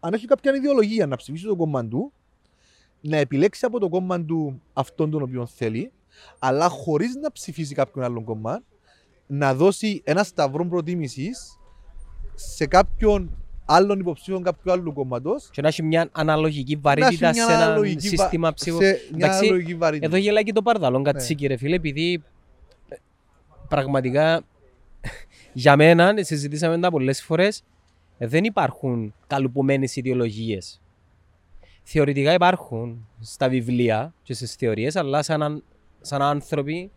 αν έχει κάποια ιδεολογία να ψηφίσει το κόμμα του, να επιλέξει από το κόμμα του αυτόν τον οποίο θέλει, αλλά χωρίς να ψηφίσει κάποιον άλλον κόμμα, να δώσει ένα σταυρό προτίμησης σε κάποιον άλλον υποψήφιο κάποιου άλλου κόμματος. Και να έχει μια αναλογική βαρύτητα σε ένα σύστημα ψήφου. Εδώ γελάει και το παρδαλόν κάτι ναι. κύριε φίλε, επειδή ε, πραγματικά για μένα, συζητήσαμε τα πολλές φορές, δεν υπάρχουν καλουπωμένε ιδεολογίες. Θεωρητικά υπάρχουν στα βιβλία και στις θεωρίες, αλλά σαν, σαν άνθρωποι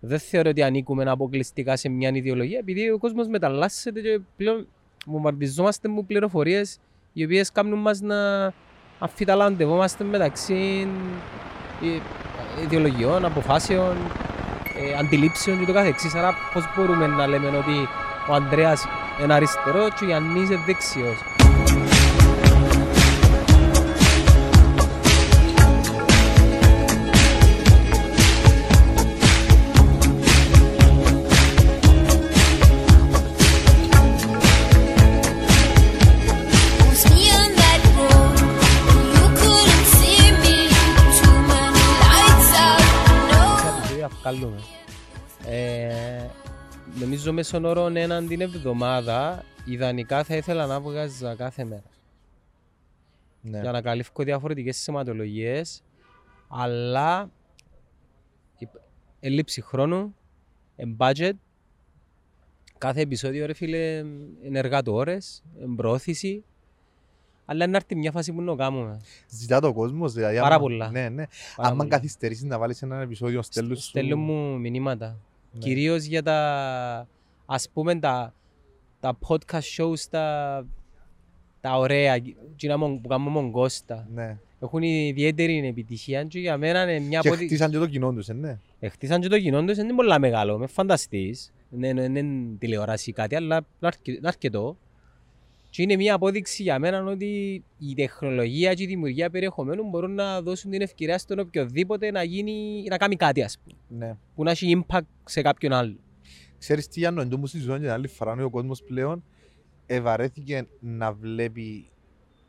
δεν θεωρώ ότι ανήκουμε αποκλειστικά σε μια ιδεολογία, επειδή ο κόσμος μεταλλάσσεται και πλέον βομβαρδιζόμαστε με πληροφορίες οι οποίες κάνουν μας να αμφιταλαντευόμαστε μεταξύ ε, ιδεολογιών, αποφάσεων, ε, αντιλήψεων και το καθεξής. Άρα πώς μπορούμε να λέμε ότι ο Ανδρέας είναι αριστερό και ο Γιάννης είναι δεξιός. Καλούμε. Ε, νομίζω μέσον όρο έναν την εβδομάδα ιδανικά θα ήθελα να βγάζα κάθε μέρα. Ναι. Για να καλύφω διαφορετικές σηματολογίε, αλλά έλλειψη χρόνου, budget, κάθε επεισόδιο ρε φίλε είναι εργατόρες, προώθηση, αλλά να έρθει μια φάση που να κάνουμε. Ζητά το κόσμος, δηλαδή. Πάρα πολλά. Ναι, ναι. Αν καθυστερήσεις να βάλεις ένα επεισόδιο, στέλνουν σου. Στέλνουν μου μηνύματα. Ναι. Κυρίως για τα, ας πούμε, τα, τα podcast shows, τα, τα ωραία, που κάνουμε μόνο Κώστα. Ναι. Έχουν ιδιαίτερη επιτυχία και για μένα είναι μια... Και αποδι... χτίσαν και το κοινό τους, ναι. Ε, χτίσαν και το κοινό τους, είναι πολύ μεγάλο, με φανταστείς. Δεν είναι, είναι τηλεόραση ή κάτι, αλλά αρκετό. Και είναι μια απόδειξη για μένα ότι η τεχνολογία και η δημιουργία περιεχομένου μπορούν να δώσουν την ευκαιρία στον οποιοδήποτε να, γίνει, να κάνει κάτι, ας πούμε. Ναι. Που να έχει impact σε κάποιον άλλο. Ξέρεις τι, Γιάννο, εντό μου στη ζωή την άλλη φορά, ο κόσμος πλέον ευαρέθηκε να βλέπει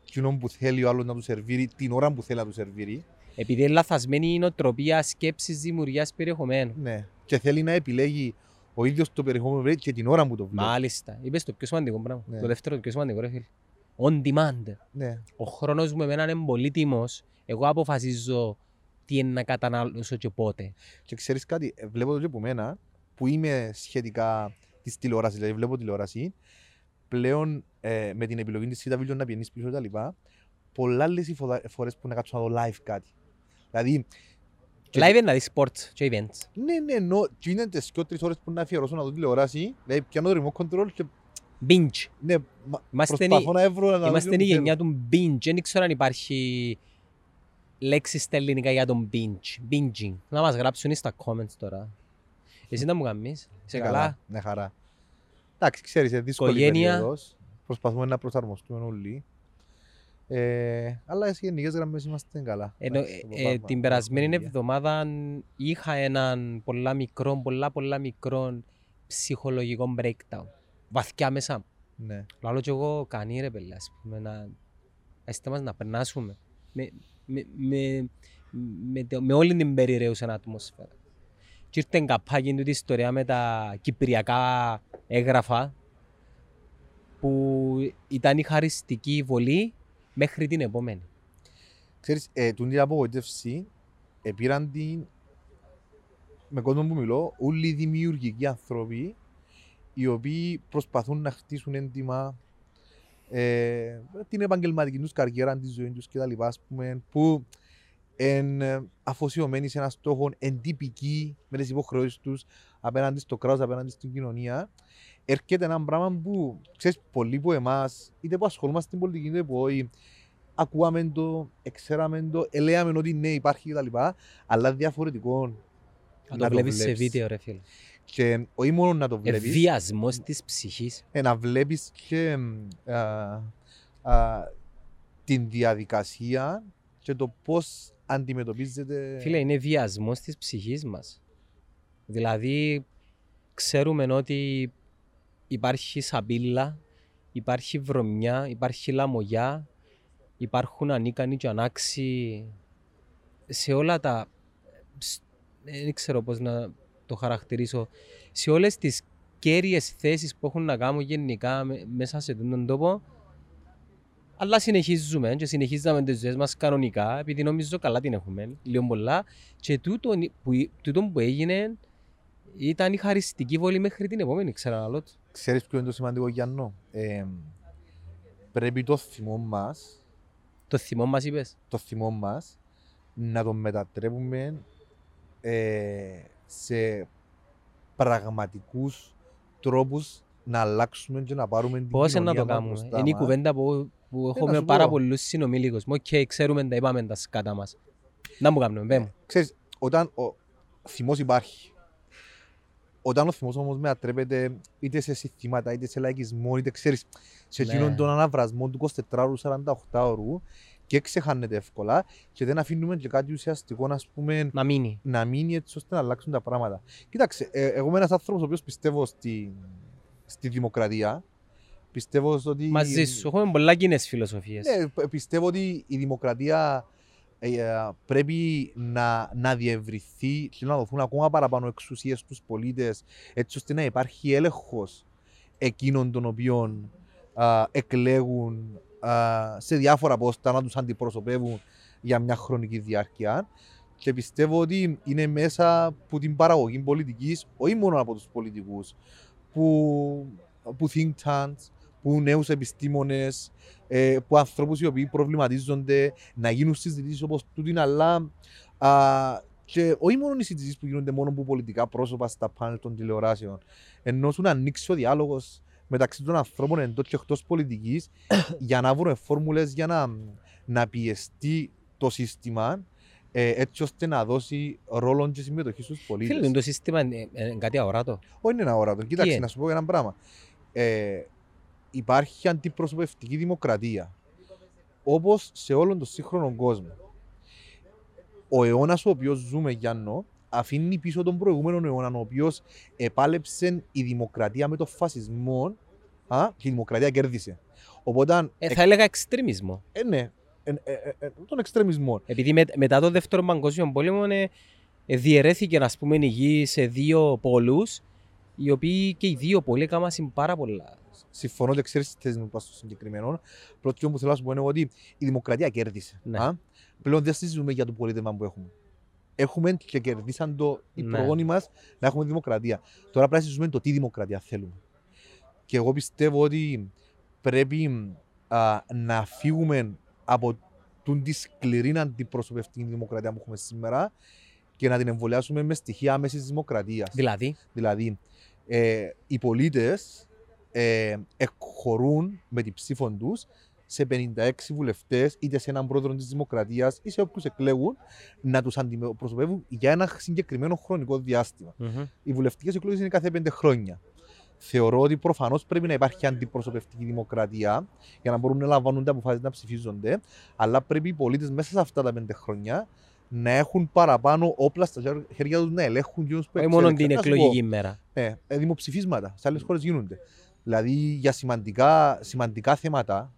κοινό που θέλει ο άλλος να του σερβίρει την ώρα που θέλει να του σερβίρει. Επειδή είναι λαθασμένη η νοοτροπία σκέψης δημιουργίας περιεχομένου. Ναι. Και θέλει να επιλέγει ο ίδιος το περιεχόμενο και την ώρα που το βλέπει. Μάλιστα. Είπες το πιο σημαντικό πράγμα. Ναι. Το δεύτερο το πιο σημαντικό, ρε φίλε. On demand. Ναι. Ο χρόνος μου εμένα είναι πολύτιμο. Εγώ αποφασίζω τι είναι να καταναλώσω και πότε. Και ξέρεις κάτι, ε, βλέπω το και από μένα που είμαι σχετικά της τηλεόρασης, δηλαδή βλέπω τηλεόραση, πλέον ε, με την επιλογή της CW να πιένεις πίσω κτλ. Πολλά άλλε φορές που να κάτσω να δω live κάτι. Δηλαδή, Live είναι να δεις sports και events. Ναι, ναι, ενώ και είναι τις και τρεις ώρες που να αφιερώσω να δω τηλεοράση, δηλαδή πιάνω το remote control και... Binge. Ναι, προσπαθώ να έβρω να Είμαστε η γενιά του binge, δεν ξέρω αν υπάρχει λέξη στα ελληνικά για τον binge, binging. Να μας γράψουν στα comments τώρα. Εσύ να μου κάνεις, είσαι καλά. Ναι, χαρά. Εντάξει, ξέρεις, είναι δύσκολη περίοδος. Προσπαθούμε να προσαρμοστούμε όλοι. Ε, αλλά σε γενικές γραμμές είμαστε καλά. Ενώ, ε, την περασμένη εβδομάδα είχα έναν πολλά μικρό, πολλά πολλά μικρό ψυχολογικό breakdown. Βαθιά μέσα μου. Ναι. Λάλο και εγώ κανεί ρε παιδιά, ας πούμε, να, έστε μας να περνάσουμε με, με, με, με, με όλη την περιραίουσα ατμόσφαιρα. Και ήρθε καπάκι του τη ιστορία με τα κυπριακά έγγραφα που ήταν η χαριστική βολή μέχρι την επόμενη. Ξέρεις, ε, την απογοήτευση πήραν την με κόσμο που μιλώ, όλοι οι δημιουργικοί άνθρωποι οι οποίοι προσπαθούν να χτίσουν έντοιμα ε, την επαγγελματική τους καριέρα, τη ζωή τους κτλ. που είναι αφοσιωμένοι σε ένα στόχο εντυπική με τις υποχρεώσεις τους απέναντι στο κράτος, απέναντι στην κοινωνία. Έρχεται ένα πράγμα που ξέρεις, πολλοί από εμάς, είτε που ασχολούμαστε στην πολιτική, είτε που όχι, ακούαμε το, ξέραμε το, ελέγαμε ότι ναι, υπάρχει κτλ. Αλλά διαφορετικό. Να το βλέπεις σε βίντεο, ρε φίλε. Και όχι μόνο να το βλέπεις. Ευβιασμός της ψυχής. Ε, να βλέπεις και α, α, την διαδικασία και το πώς αντιμετωπίζεται. Φίλε, είναι βιασμό της ψυχής μας. Δηλαδή, ξέρουμε ότι υπάρχει σαμπίλα υπάρχει βρωμιά, υπάρχει λαμογιά, υπάρχουν ανίκανοι και ανάξιοι σε όλα τα... Δεν ξέρω πώς να το χαρακτηρίσω. Σε όλες τις κέρυες θέσεις που έχουν να κάνουν γενικά μέσα σε τον τόπο, αλλά συνεχίζουμε και συνεχίζαμε τις ζωές μας κανονικά, επειδή νομίζω καλά την έχουμε, λίγο πολλά. Και τούτο που, τούτο που έγινε ήταν η χαριστική βολή μέχρι την επόμενη, ξέρω άλλο. Ξέρεις ποιο είναι το σημαντικό Γιάννο; Ε, πρέπει το θυμό μας... Το θυμό μας είπες; Το θυμό μας να το μετατρέπουμε ε, σε πραγματικούς τρόπους να αλλάξουμε και να πάρουμε την Πώς να το κάνουμε; Είναι η κουβέντα που, που ε, έχουμε πάρα πολλούς συνομήλικους. Μου και ξέρουμε τα είπαμε τα σκάτα μας. Να μου κάνουμε, πέ μου. Ξέρεις, όταν ο θυμός υπάρχει, όταν ο θυμός όμως μετατρέπεται είτε σε συστήματα, είτε σε λαϊκισμό, είτε ξέρεις, σε ναι. εκείνον τον αναβρασμό του 24ου, 48 ώρου, και ξεχάνεται εύκολα και δεν αφήνουμε και κάτι ουσιαστικό να, πούμε, να, μείνει. να μείνει έτσι ώστε να αλλάξουν τα πράγματα. Κοίταξε, ε, εγώ είμαι ένας άνθρωπος ο οποίος πιστεύω στη, στη δημοκρατία. Πιστεύω ότι. Μαζί σου, έχουμε πολλά κοινές φιλοσοφίες. Ναι, πιστεύω ότι η δημοκρατία ε, ε, πρέπει να, να διευρυθεί και να δοθούν ακόμα παραπάνω εξουσίες στους πολίτες, έτσι ώστε να υπάρχει έλεγχος εκείνων των οποίων εκλέγουν σε διάφορα πόστα να τους αντιπροσωπεύουν για μια χρονική διάρκεια. Και πιστεύω ότι είναι μέσα από την παραγωγή πολιτικής, όχι μόνο από τους πολιτικούς, που, που think tanks, που νέους επιστήμονες, ε, που ανθρώπους οι οποίοι προβληματίζονται να γίνουν συζητήσεις όπως τούτη, αλλά α, και όχι μόνο οι συζητήσεις που γίνονται μόνο από πολιτικά πρόσωπα στα πάνελ των τηλεοράσεων, ενώ να ανοίξει ο διάλογος μεταξύ των ανθρώπων εντός και εκτός πολιτικής για να βρουν φόρμουλες για να, να πιεστεί το σύστημα ε, έτσι ώστε να δώσει ρόλο και συμμετοχή στους πολίτες. Φίλε, το σύστημα είναι, κάτι αόρατο. Όχι, είναι ένα αόρατο. Κοίταξε, να σου πω ένα πράγμα. Ε, υπάρχει αντιπροσωπευτική δημοκρατία. Όπως σε όλον τον σύγχρονο κόσμο. Ο αιώνας ο οποίος ζούμε, Γιάννο, αφήνει πίσω τον προηγούμενο αιώνα, ο οποίος επάλεψε η δημοκρατία με τον φασισμό α, και η δημοκρατία κέρδισε. Οπότε, ε, θα έλεγα εξτρεμισμό. Ε, ναι, ε, ε, ε, τον εξτρεμισμό. Επειδή με, μετά το δεύτερο παγκόσμιο πόλεμο ε, ε, διαιρέθηκε ας πούμε, η γη σε δύο πόλους οι οποίοι και οι δύο πόλοι έκαναν πάρα πολλά. Συμφωνώ ότι ξέρεις τις θέση μου στο συγκεκριμένο. Πρώτο που θέλω να σου πω είναι ότι η δημοκρατία κέρδισε. Ναι. Α; Πλέον δεν συζητούμε για το πολίτευμα που έχουμε έχουμε και κερδίσαν το οι ναι. προγόνοι μας να έχουμε δημοκρατία. Τώρα πρέπει να συζητήσουμε το τι δημοκρατία θέλουμε. Και εγώ πιστεύω ότι πρέπει α, να φύγουμε από την τη σκληρή αντιπροσωπευτική δημοκρατία που έχουμε σήμερα και να την εμβολιάσουμε με στοιχεία άμεσης δημοκρατίας. Δηλαδή, δηλαδή ε, οι πολίτες ε, εκχωρούν με την ψήφο τους σε 56 βουλευτές, είτε σε έναν πρόεδρο της Δημοκρατίας ή σε όποιους εκλέγουν, να τους αντιπροσωπεύουν για ένα συγκεκριμένο χρονικό διάστημα. Mm-hmm. Οι βουλευτικές εκλογές είναι κάθε πέντε χρόνια. Θεωρώ ότι προφανώς πρέπει να υπάρχει αντιπροσωπευτική δημοκρατία για να μπορούν να λαμβάνονται αποφάσεις να ψηφίζονται, αλλά πρέπει οι πολίτες μέσα σε αυτά τα πέντε χρόνια να έχουν παραπάνω όπλα στα χέρια τους να ελέγχουν του που Όχι μόνο την εκλογική μέρα. Ναι, ε, δημοψηφίσματα. Σε άλλες χώρες γίνονται. Δηλαδή για σημαντικά, σημαντικά θέματα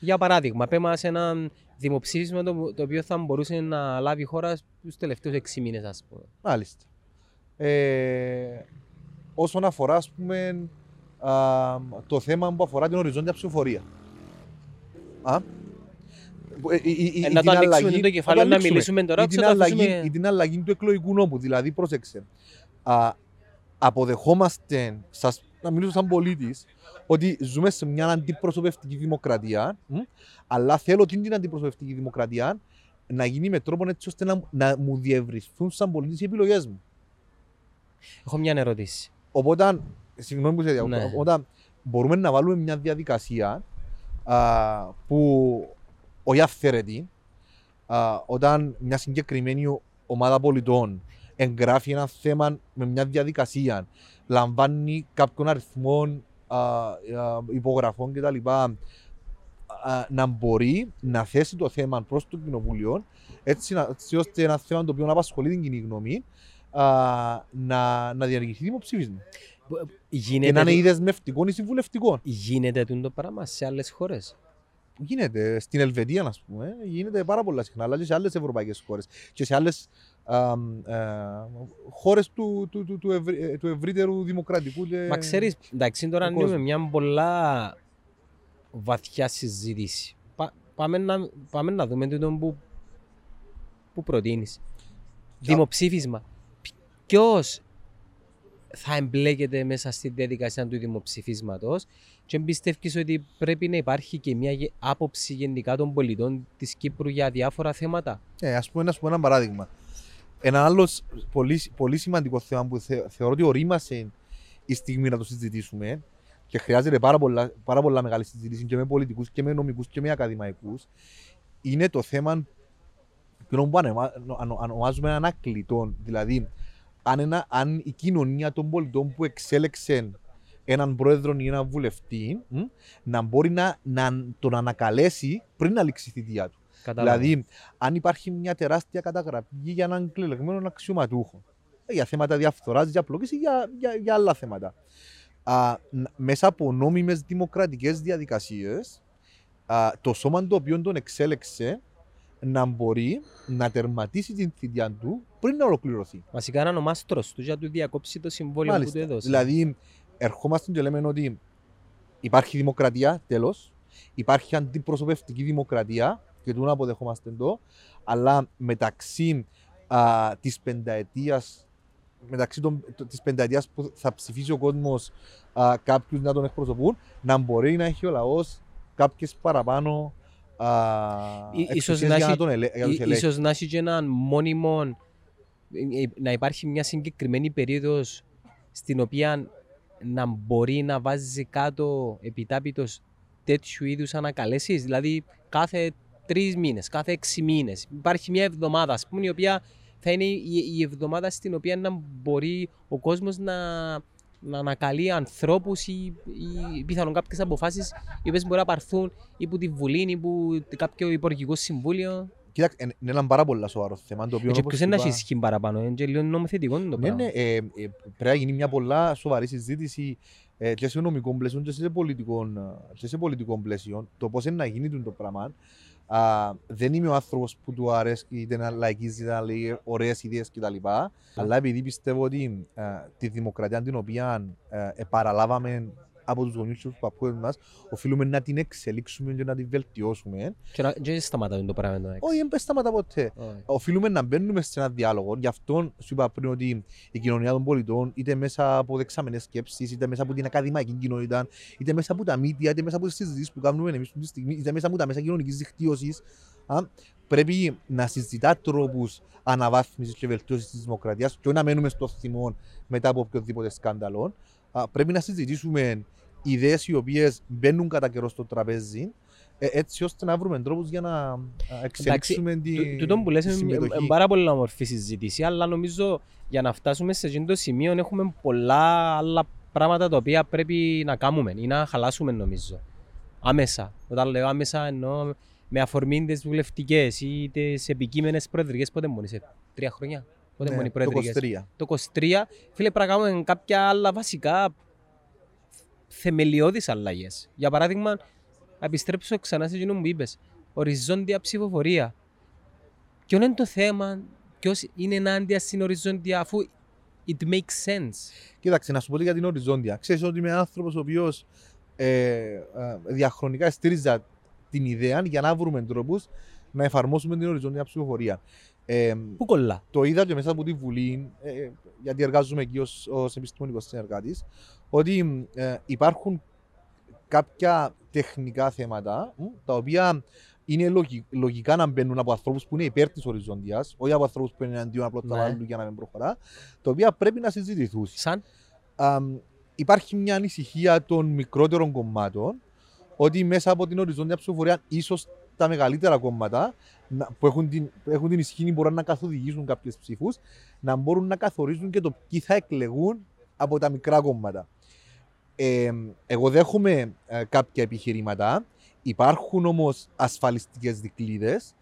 για παράδειγμα, πέμε σε ένα δημοψήφισμα το, το οποίο θα μπορούσε να λάβει η χώρα στους τελευταίους 6 μήνες, ας πούμε. Μάλιστα. Ε, όσον αφορά, ας πούμε, α, το θέμα που αφορά την οριζόντια ψηφοφορία. Α, ε, ε, να το ανοίξουμε το κεφάλαιο, να μιλήσουμε τώρα. Ή την, αλλαγή, ή την αλλαγή του εκλογικού νόμου. Δηλαδή, πρόσεξε. Α, αποδεχόμαστε, σας, να μιλήσω σαν πολίτης, ότι ζούμε σε μια αντιπροσωπευτική δημοκρατία, αλλά θέλω την αντιπροσωπευτική δημοκρατία να γίνει με τρόπο έτσι ώστε να, να μου διευρυθούν σαν πολίτης οι επιλογές μου. Έχω μια ερώτηση. Οπότε, συγγνώμη που σε διακόπτω, ναι. οπότε μπορούμε να βάλουμε μια διαδικασία α, που όχι αυθαίρετη, α, όταν μια συγκεκριμένη ομάδα πολιτών εγγράφει ένα θέμα με μια διαδικασία, λαμβάνει κάποιον αριθμό υπογραφών κτλ. να μπορεί να θέσει το θέμα προς το κοινοβούλιο έτσι, έτσι ώστε ένα θέμα το οποίο να απασχολεί την κοινή γνώμη να, να διαργηθεί δημοψήφισμα. Γίνεται... Και να είναι ή δεσμευτικό ή συμβουλευτικό. Γίνεται το πράγμα σε άλλες χώρες. Γίνεται. Στην Ελβετία, ας πούμε, γίνεται πάρα πολλά συχνά, αλλά και σε άλλες ευρωπαϊκές χώρες. Και σε άλλες χώρες του, του, του, του, ευρύ, του ευρύτερου δημοκρατικού. Και... Μα ξέρεις, εντάξει, τώρα ανοίγουμε μια πολλά βαθιά συζήτηση. Πα, πάμε, να, πάμε να δούμε το που, που προτείνεις. Δημοψήφισμα. Ποιος θα εμπλέκεται μέσα στη διαδικασία του δημοψηφίσματος και πιστεύει ότι πρέπει να υπάρχει και μια άποψη γενικά των πολιτών της Κύπρου για διάφορα θέματα; Ε, ας πούμε, πούμε ένα παράδειγμα. Ένα άλλο πολύ, πολύ σημαντικό θέμα που θε, θεωρώ ότι ορίμασε η στιγμή να το συζητήσουμε και χρειάζεται πάρα πολλά, πάρα πολλά μεγάλη συζήτηση και με πολιτικούς και με νομικούς και με ακαδημαϊκούς είναι το θέμα που ονομάζουμε ανακλητών. Δηλαδή, αν, ένα, αν η κοινωνία των πολιτών που εξέλεξε έναν πρόεδρο ή έναν βουλευτή να μπορεί να, να τον ανακαλέσει πριν να λήξει η θητεία του. Κατάλαβα. Δηλαδή, αν υπάρχει μια τεράστια καταγραφή για έναν κλελεγμένο αξιωματούχο, για θέματα διαφθοράς, για πλοκή ή για, για, για, άλλα θέματα. Α, μέσα από νόμιμες δημοκρατικές διαδικασίες, το σώμα το οποίο τον εξέλεξε να μπορεί να τερματίσει την θητεία του πριν να ολοκληρωθεί. Βασικά είναι ο μάστρο του για να του διακόψει το συμβόλαιο Μάλιστα. που του έδωσε. Δηλαδή, ερχόμαστε και λέμε ότι υπάρχει δημοκρατία, τέλος. Υπάρχει αντιπροσωπευτική δημοκρατία και του να αποδεχόμαστε εδώ, αλλά μεταξύ της πενταετίας μεταξύ της πενταετίας που θα ψηφίσει ο κόσμος κάποιους να τον εκπροσωπούν, να μπορεί να έχει ο λαός κάποιες παραπάνω ίσως να, για να τον ελε... ίσως να έχει και έναν μόνιμο ε, να υπάρχει μια συγκεκριμένη περίοδος στην οποία να μπορεί να βάζει κάτω επιτάπητος τέτοιου είδους ανακαλέσεις. Δηλαδή κάθε τρεις μήνες, κάθε έξι μήνες. Υπάρχει μια εβδομάδα, ας πούμε, η οποία θα είναι η, εβδομάδα στην οποία να μπορεί ο κόσμος να, να ανακαλεί ανθρώπους ή, ή πιθανόν κάποιες αποφάσεις οι οποίες μπορεί να πάρθουν ή που τη Βουλή ή που κάποιο υπουργικό συμβούλιο. Κοίταξε, είναι ένα πάρα πολύ σοβαρό θέμα. Το οποίο, και ποιος είναι να ισχύει παραπάνω, είναι και λίγο νομοθετικό το ναι, πράγμα. Ναι, ε, ε, πρέπει να γίνει μια πολλά σοβαρή συζήτηση ε, και σε νομικό πλαίσιο και σε πολιτικό, και σε πολιτικό πλαίσιο. Το πώς είναι να γίνει το πράγμα. Α, δεν είμαι ο άνθρωπος που του αρέσει είτε να λαϊκίζει, είτε να λέει ωραίες ιδέες κτλ. Αλλά επειδή πιστεύω ότι α, τη δημοκρατία την οποία επαραλάβαμε από τους γονεί και του παππούδε μας, οφείλουμε να την εξελίξουμε και να την βελτιώσουμε. Και δεν σταματάμε το πράγμα. Όχι, δεν σταματά ποτέ. Οφείλουμε να μπαίνουμε σε ένα διάλογο. Γι' αυτό σου είπα πριν ότι η κοινωνία των πολιτών, είτε μέσα από δεξαμενές σκέψεις, είτε μέσα από την ακαδημαϊκή κοινότητα, είτε μέσα από τα μίδια, είτε μέσα από τις συζητήσεις που κάνουμε εμείς αυτή τη στιγμή, είτε μέσα από τα μέσα κοινωνικής δικτύωσης, πρέπει να συζητά τρόπους αναβάθμισης και βελτίωσης της δημοκρατίας και όχι να μένουμε στο θυμό μετά από οποιοδήποτε σκάνδαλο πρέπει να συζητήσουμε ιδέες οι οποίες μπαίνουν κατά καιρό στο τραπέζι ε, έτσι ώστε να βρούμε τρόπους για να εξελίξουμε τη Τούτο που λες είναι πάρα πολύ όμορφη συζήτηση, αλλά νομίζω για να φτάσουμε σε αυτό το σημείο έχουμε πολλά άλλα πράγματα τα οποία πρέπει να κάνουμε ή να χαλάσουμε νομίζω. Άμεσα. Όταν λέω άμεσα εννοώ με αφορμή τις βουλευτικές ή τις επικείμενες προεδρικές πότε μόνο σε τρία χρόνια. Πότε ναι, το 23. Το 23. Φίλε, πρέπει να κάνουμε κάποια άλλα βασικά θεμελιώδεις αλλαγές. Για παράδειγμα, να επιστρέψω ξανά σε εκείνο που είπες. Οριζόντια ψηφοφορία. Ποιο είναι το θέμα, ποιος είναι ενάντια στην οριζόντια, αφού it makes sense. Κοίταξε, να σου πω για την οριζόντια. Ξέρεις ότι είμαι άνθρωπος ο οποίος ε, ε, διαχρονικά στήριζα την ιδέα για να βρούμε τρόπους να εφαρμόσουμε την οριζόντια ψηφοφορία. Ε, Πού κολλά; Το είδα και μέσα από τη Βουλή, ε, γιατί εργάζομαι εκεί ως επιστημονικός συνεργάτης, ότι ε, υπάρχουν κάποια τεχνικά θέματα τα οποία είναι λογικά να μπαίνουν από ανθρώπους που είναι υπέρ της οριζόντιας, όχι από ανθρώπους που είναι αντίον απλώς τα ναι. για να μην προχωρά, τα οποία πρέπει να συζητηθούν. Σαν; υπάρχει μια ανησυχία των μικρότερων κομμάτων ότι μέσα από την οριζόντια ψηφοφορία ίσως τα μεγαλύτερα κόμματα που έχουν την, έχουν την ισχύ μπορούν να καθοδηγήσουν κάποιες ψήφους, να μπορούν να καθορίζουν και το ποιοι θα εκλεγούν από τα μικρά κόμματα. Ε, εγώ δέχομαι ε, κάποια επιχειρήματα. Υπάρχουν όμως ασφαλιστικές δικλείδες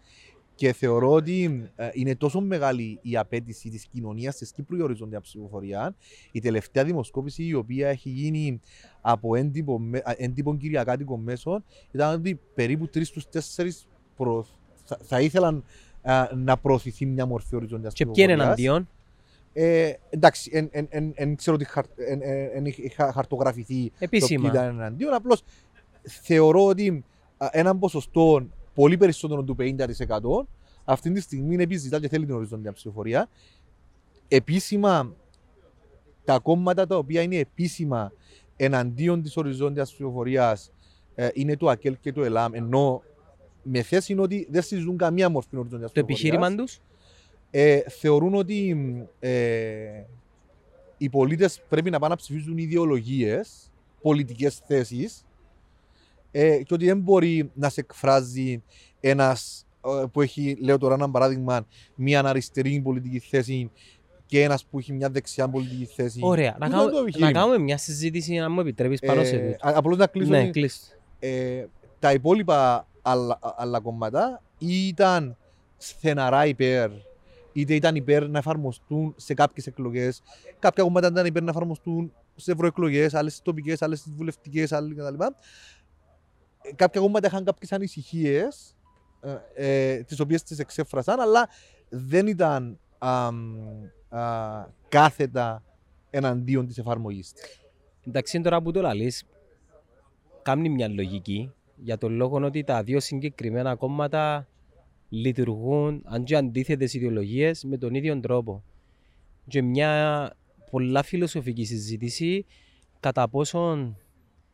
Και θεωρώ ότι ε, είναι τόσο μεγάλη η απέτηση της κοινωνίας τη Κύπρου για οριζόντια ψηφοφορία. Η τελευταία δημοσκόπηση, η οποία έχει γίνει από έντυπο, έντυπο κυριακάτικο μέσο, ήταν ότι περίπου 3 στους 4 προ... θα, θα, ήθελαν να προωθηθεί μια μορφή οριζόντιας ψηφοφορία. Και ποιοι είναι εναντίον; Ε, εντάξει, δεν ξέρω ότι έχει χαρτογραφηθεί Επίσημα. το ήταν εναντίον. Απλώς θεωρώ ότι έναν ποσοστό πολύ περισσότερο του 50% αυτή τη στιγμή είναι επιζητά και θέλει την οριζόντια ψηφοφορία. Επίσημα, τα κόμματα τα οποία είναι επίσημα εναντίον της οριζόντιας ψηφοφορίας ε, είναι το ΑΚΕΛ και το ΕΛΑΜ. Ενώ με θέση είναι ότι δεν συζητούν καμία μορφή οριζόντιας ψηφοφορία. Το επιχείρημα τους; Ε, θεωρούν ότι ε, οι πολίτες πρέπει να πάνε να ψηφίζουν ιδεολογίες, πολιτικές θέσεις ε, και ότι δεν μπορεί να σε εκφράζει ένας ε, που έχει, λέω τώρα ένα παράδειγμα, μια αριστερή πολιτική θέση και ένας που έχει μια δεξιά πολιτική θέση. Ωραία. Να, κάνω, να κάνουμε μια συζήτηση, να μου επιτρέπεις πάνω σε ε, Απλώς να κλείσω. Ναι, ε, τα υπόλοιπα άλλα, άλλα κόμματα ήταν στεναρά υπέρ είτε ήταν υπέρ να εφαρμοστούν σε κάποιες εκλογές. Κάποια κόμματα ήταν υπέρ να εφαρμοστούν σε ευρωεκλογές, άλλες στις τοπικές, άλλες στις βουλευτικές, άλλες κτλ. Κάποια κόμματα είχαν κάποιες ανησυχίες, ε, ε, τις οποίες τις εξέφρασαν, αλλά δεν ήταν α, α, κάθετα εναντίον της εφαρμογής της. Εντάξει, τώρα που το λαλείς, κάνει μια λογική για τον λόγο ότι τα δύο συγκεκριμένα κόμματα λειτουργούν αν και αντίθετες ιδεολογίες με τον ίδιο τρόπο. Και μια πολλά φιλοσοφική συζήτηση κατά πόσον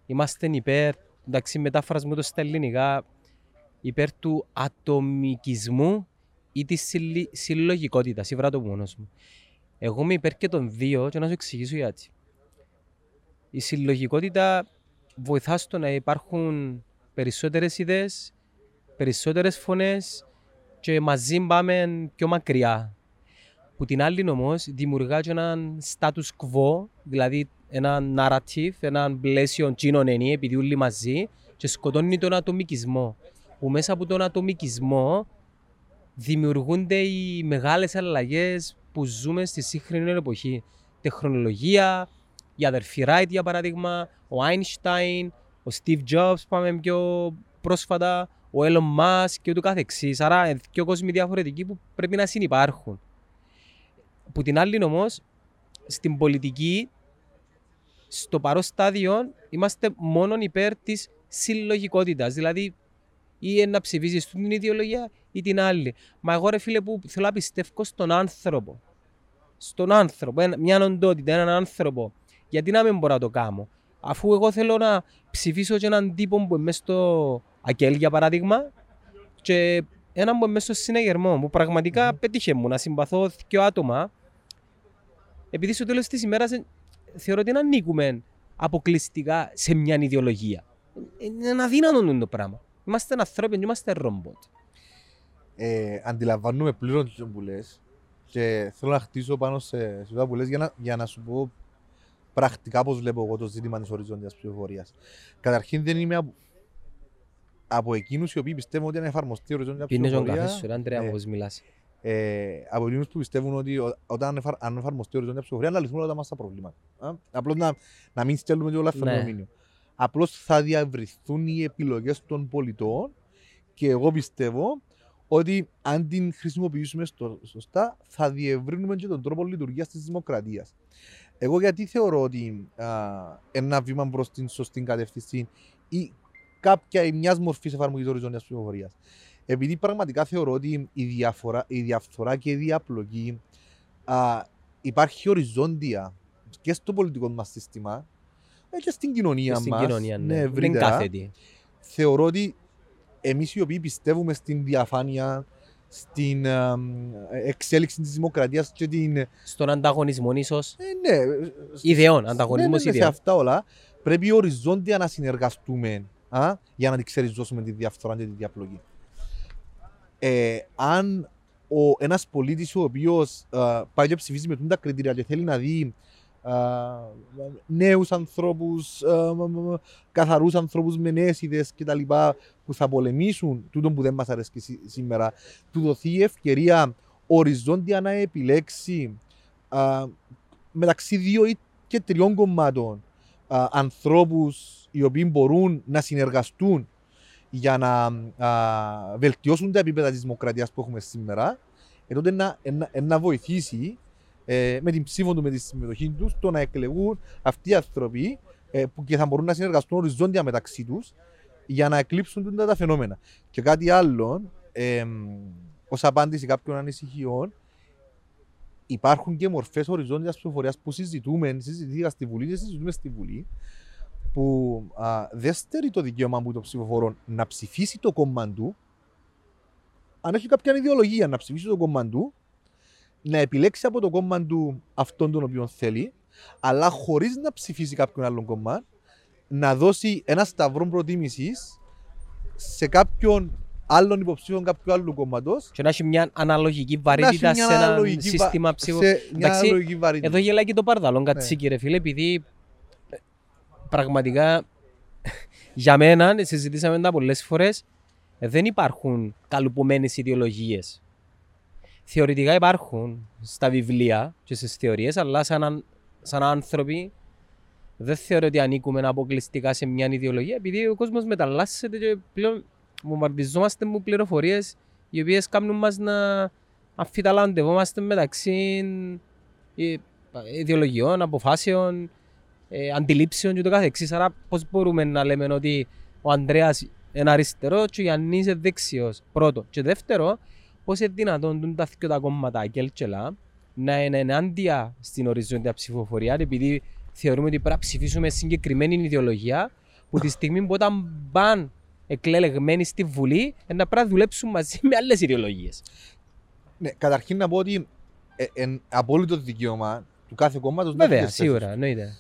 είμαστε υπέρ, εντάξει, μετάφρασμα το στα ελληνικά, υπέρ του ατομικισμού ή της συλλογικότητας. Ή το μόνος μου. Εγώ είμαι υπέρ και των δύο και να σου εξηγήσω γιατί. Η συλλογικότητα βοηθά στο να υπάρχουν περισσότερες ιδέες, περισσότερες φωνές και μαζί πάμε πιο μακριά. Που την άλλη όμως δημιουργά και έναν status quo, δηλαδή ένα narrative, ένα πλαίσιο τσίνων ενή, επειδή όλοι μαζί, και σκοτώνει τον ατομικισμό. Που μέσα από τον ατομικισμό δημιουργούνται οι μεγάλες αλλαγές που ζούμε στη σύγχρονη εποχή. Τεχνολογία, η αδερφή Ράιτ για παράδειγμα, ο Einstein, ο Steve Jobs, πάμε πιο πρόσφατα, ο Elon Musk και ούτω καθεξής. Άρα και ο κόσμοι διαφορετικοί που πρέπει να συνεπάρχουν. Που την άλλη όμως, στην πολιτική, στο παρόν στάδιο, είμαστε μόνο υπέρ της συλλογικότητας. Δηλαδή, ή να ψηφίσει την ιδεολογία ή την άλλη. Μα εγώ ρε φίλε που θέλω να πιστεύω στον άνθρωπο. Στον άνθρωπο, μια οντότητα, έναν άνθρωπο. Γιατί να μην μπορώ να το κάνω; Αφού εγώ θέλω να ψηφίσω και έναν τύπο που είμαι στο Ακέλ για παράδειγμα και έναν που μέσα στο συνεγερμό που πραγματικά mm. πέτυχε μου να συμπαθώ δύο άτομα επειδή στο τέλος της ημέρας ε, θεωρώ ότι ανήκουμε αποκλειστικά σε μια ιδεολογία. Είναι αδύνατο το πράγμα. Είμαστε ανθρώποι, είμαστε ρομπότ. Ε, αντιλαμβάνουμε πλήρως τις που λες και θέλω να χτίσω πάνω σε αυτά που λες για, να, για να σου πω πρακτικά πώς βλέπω εγώ το ζήτημα της οριζόντιας πληροφορία. Καταρχήν δεν είμαι από εκείνους οι οποίοι πιστεύουν ότι αν εφαρμοστεί οριζόντια ψηφοφορία... Πίνε καφέ σου, Αντρέα, όπως μιλάς. Ε, από εκείνους που πιστεύουν ότι όταν αν εφαρμοστεί οριζόντια ψηφοφορία να λυθούν όλα τα μας τα προβλήματα. Απλώς να, να μην στέλνουμε και όλα αυτό ναι. μήνυμα. Απλώς θα διαβριθούν οι επιλογές των πολιτών και εγώ πιστεύω ότι αν την χρησιμοποιήσουμε στο, σωστά θα διευρύνουμε και τον τρόπο λειτουργίας της δημοκρατίας. Εγώ γιατί θεωρώ ότι α, ένα βήμα προ την σωστή κατεύθυνση ή κάποια ή μιας μορφής εφαρμογής οριζόντιας πληροφορία. Επειδή πραγματικά θεωρώ ότι η, διαφορά, η διαφθορά και η διαπλοκή α, υπάρχει οριζόντια και στο πολιτικό μας σύστημα ε, και στην κοινωνία μας. κοινωνία, ναι. ναι Δεν κάθετη. Θεωρώ ότι εμείς οι οποίοι πιστεύουμε στην διαφάνεια, στην ε, εξέλιξη της δημοκρατίας και την. Στον ανταγωνισμό, ίσως. Ε, ναι. Ιδεών, ανταγωνισμός ναι, ναι, ναι, Σε αυτά όλα πρέπει οριζόντια να συνεργαστούμε α, για να την ξεριζώσουμε τη διαφθορά και τη διαπλοκή. Ε, αν ο, ένας πολίτης ο οποίος α, πάει και ψηφίζει με τα κριτήρια και θέλει να δει νέους ανθρώπους, καθαρούς ανθρώπους με νέες ιδέες κτλ. που θα πολεμήσουν τούτο που δεν μας αρέσει σήμερα, του δοθεί η ευκαιρία οριζόντια να επιλέξει μεταξύ δύο ή και τριών κομμάτων ανθρώπους οι οποίοι μπορούν να συνεργαστούν για να α, βελτιώσουν τα επίπεδα της δημοκρατίας που έχουμε σήμερα, ε, τότε να, να, να βοηθήσει ε, με την ψήφο του, με τη συμμετοχή τους, το να εκλεγούν αυτοί οι άνθρωποι ε, που και θα μπορούν να συνεργαστούν οριζόντια μεταξύ τους για να εκλείψουν τα φαινόμενα. Και κάτι άλλο, ε, ως απάντηση κάποιων ανησυχιών, υπάρχουν και μορφές οριζόντιας ψηφοφορίας που συζητούμε, συζητήθηκα στη Βουλή και συζητούμε στη Βουλή, που α, δεν στερεί το δικαίωμα μου των ψηφοφορών να ψηφίσει το κόμμα του, αν έχει κάποια ιδεολογία να ψηφίσει το κόμμα του, να επιλέξει από το κόμμα του αυτόν τον οποίο θέλει, αλλά χωρίς να ψηφίσει κάποιον άλλον κόμμα, να δώσει ένα σταυρό προτίμησης σε κάποιον άλλων υποψήφιων κάποιου άλλου κόμματο. Και να έχει μια αναλογική βαρύτητα σε ένα σύστημα ψήφου. Εδώ γελάει και το παρδαλόν ναι. κάτι κύριε φίλε, επειδή ε, πραγματικά για μένα, συζητήσαμε τα πολλές φορές, δεν υπάρχουν καλουπωμένε ιδεολογίες. Θεωρητικά υπάρχουν στα βιβλία και στις θεωρίες, αλλά σαν, σαν άνθρωποι δεν θεωρώ ότι ανήκουμε αποκλειστικά σε μια ιδεολογία, επειδή ο κόσμος μεταλλάσσεται και πλέον βομβαρδιζόμαστε με πληροφορίες οι οποίες κάνουν μας να αμφιταλαντευόμαστε μεταξύ ε, ιδεολογιών, αποφάσεων, ε, αντιλήψεων και το κάθε εξής. Άρα πώς μπορούμε να λέμε ότι ο Ανδρέας είναι αριστερό και ο Γιάννης είναι δεξιός. Πρώτο. Και δεύτερο, πώς είναι δυνατόν τα δύο τα κόμματα Κέλτσελα να είναι ενάντια στην οριζόντια ψηφοφορία επειδή θεωρούμε ότι πρέπει να ψηφίσουμε συγκεκριμένη ιδεολογία που τη στιγμή που όταν πάνε εκλεγμένοι στη Βουλή να πρέπει να δουλέψουν μαζί με άλλες ιδεολογίες. Ναι, καταρχήν να πω ότι ε, ε, απόλυτο δικαίωμα του κάθε κόμματος να Βέβαια, σίγουρα, εννοείται.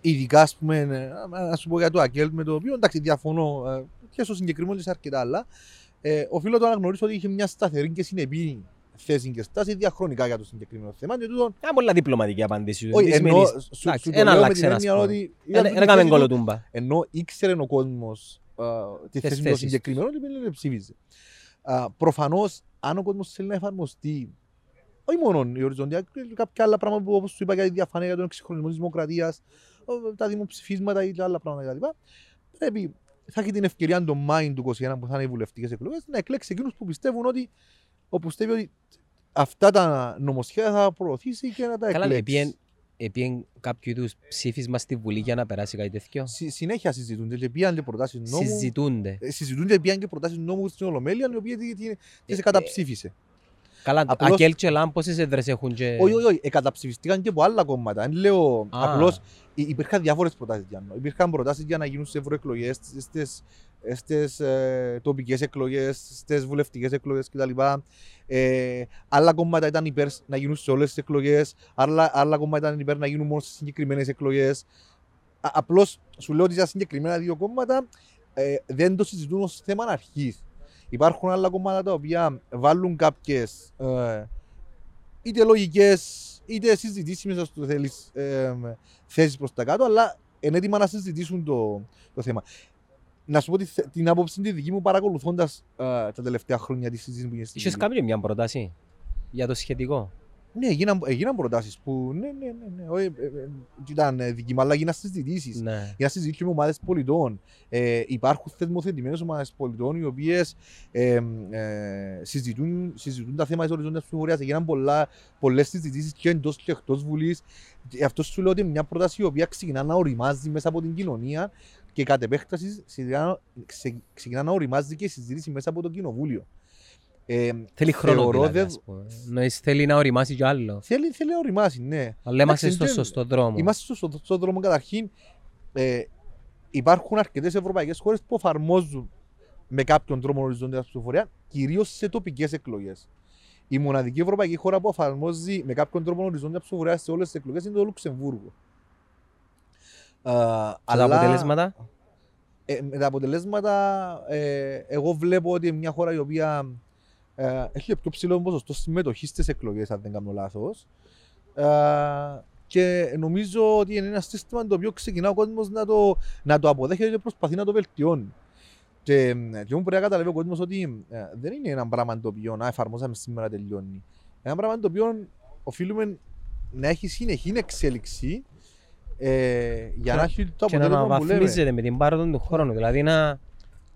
Ειδικά, ας πούμε, να σου πω για το ΑΚΕΛ με το οποίο εντάξει διαφωνώ ε, και στο συγκεκριμένο και σε αρκετά άλλα. Ε, οφείλω το να γνωρίσω ότι είχε μια σταθερή και συνεπή θέση και στάση διαχρονικά για το συγκεκριμένο θέμα. Και τούτο... Ένα πολλά διπλωματική απάντηση. Όχι, ενώ σου, σου ένα αλλάξε ένα ότι... Ένα κάμε κολοτούμπα. Ενώ ήξερε ο κόσμος τη θέση του συγκεκριμένου και δεν ψήφιζε. Προφανώς, αν ο κόσμος θέλει να εφαρμοστεί όχι μόνο η οριζόντια, κάποια άλλα πράγματα που όπως σου είπα για τη διαφάνεια, για τον εξυγχρονισμό της δημοκρατίας, τα δημοψηφίσματα ή τα άλλα πράγματα κλπ. Πρέπει, θα έχει την ευκαιρία το Μάιν του 2021 που θα είναι οι βουλευτικές εκλογές να εκλέξει εκείνους που πιστεύουν ότι όπου πιστεύει ότι αυτά τα νομοσχέδια θα προωθήσει και να τα εκλέξει. Καλά, επίεν κάποιο είδους ψήφισμα στη Βουλή για να περάσει κάτι τέτοιο. Συ, συνέχεια συζητούνται και πήγαν και προτάσεις νόμου. Συζητούνται. Ε, συζητούνται πήγαν και προτάσεις νόμου στην Ολομέλεια, οι οποίε τι καταψήφισε. Καλά, απλώς... Ακέλ και Λάμ πόσες έδρες έχουν και... Όχι, όχι, όχι, καταψηφιστήκαν και από άλλα κόμματα. Αν λέω, απλώς υπήρχαν διάφορες προτάσεις για να Υπήρχαν προτάσεις για να γίνουν σε ευρωεκλογές, στις στις ε, τοπικές εκλογές, στις βουλευτικές εκλογές κτλ. Ε, άλλα κόμματα ήταν υπέρ να γίνουν σε όλες τις εκλογές, άλλα, άλλα κόμματα ήταν υπέρ να γίνουν μόνο σε συγκεκριμένες εκλογές. Απλώς σου λέω ότι για συγκεκριμένα δύο κόμματα ε, δεν το συζητούν ως θέμα αρχής. Υπάρχουν άλλα κόμματα τα οποία βάλουν κάποιες ε, είτε λογικές είτε συζητήσιμες, ας το θέλεις, ε, θέσεις προς τα κάτω, αλλά είναι έτοιμα να συζητήσουν το, το θέμα. Να σου πω την, την άποψη τη δική μου παρακολουθώντας ε, τα τελευταία χρόνια τη συζήτηση που γίνεται. Είχες κάνει μια πρόταση για το σχετικό; Ναι, έγιναν, έγιναν προτάσεις που. Ναι, ναι, ναι. ναι. Όχι, ε, ε, ήταν δική μου, αλλά έγιναν συζητήσεις. Ναι. Για συζητήσεις με ομάδες πολιτών. Ε, υπάρχουν θεσμοθετημένες ομάδες πολιτών οι οποίες ε, ε, συζητούν, συζητούν τα θέματα της οριζόντιας ψηφοφορίας. Έγιναν πολλές συζητήσεις και εντός και εκτός Βουλής. Αυτό σου λέω ότι είναι μια πρόταση η οποία ξεκινά να οριμάζει μέσα από την κοινωνία και κατ' επέκταση ξεκινά να οριμάζει και συζητήσει μέσα από το κοινοβούλιο. Ε, θέλει χρόνο δηλαδή, δε... θέλει να οριμάσει κι άλλο. Θέλει, θέλει να οριμάσει, ναι. Αλλά είμαστε στο σωστό δρόμο. Είμαστε στο σωστό δρόμο καταρχήν. Ε, υπάρχουν αρκετές ευρωπαϊκές χώρες που εφαρμόζουν με κάποιον τρόπο οριζόντια ψηφοφορία, κυρίως σε τοπικές εκλογές. Η μοναδική ευρωπαϊκή χώρα που εφαρμόζει με κάποιον τρόπο οριζόντια ψηφοφορία σε όλες τις εκλογές είναι το Λουξεμβούργο. Uh, τα αλλά, αποτελέσματα; Ε, με τα αποτελέσματα, ε, εγώ βλέπω ότι μια χώρα η οποία ε, έχει πιο ψηλό ποσοστό συμμετοχής στις εκλογές, αν δεν κάνω λάθος. και νομίζω ότι είναι ένα σύστημα το οποίο ξεκινά ο κόσμος να το, να το αποδέχεται και προσπαθεί να το βελτιώνει. Και, και μου πρέπει να καταλάβει ο κόσμος ότι ε, δεν είναι ένα πράγμα το οποίο να εφαρμόσαμε σήμερα τελειώνει. Ένα πράγμα το οποίο οφείλουμε να έχει συνεχή εξέλιξη ε, για να έχει το αποτέλεσμα που λέμε. Και να με την πάροδο του χρόνου. Δηλαδή να,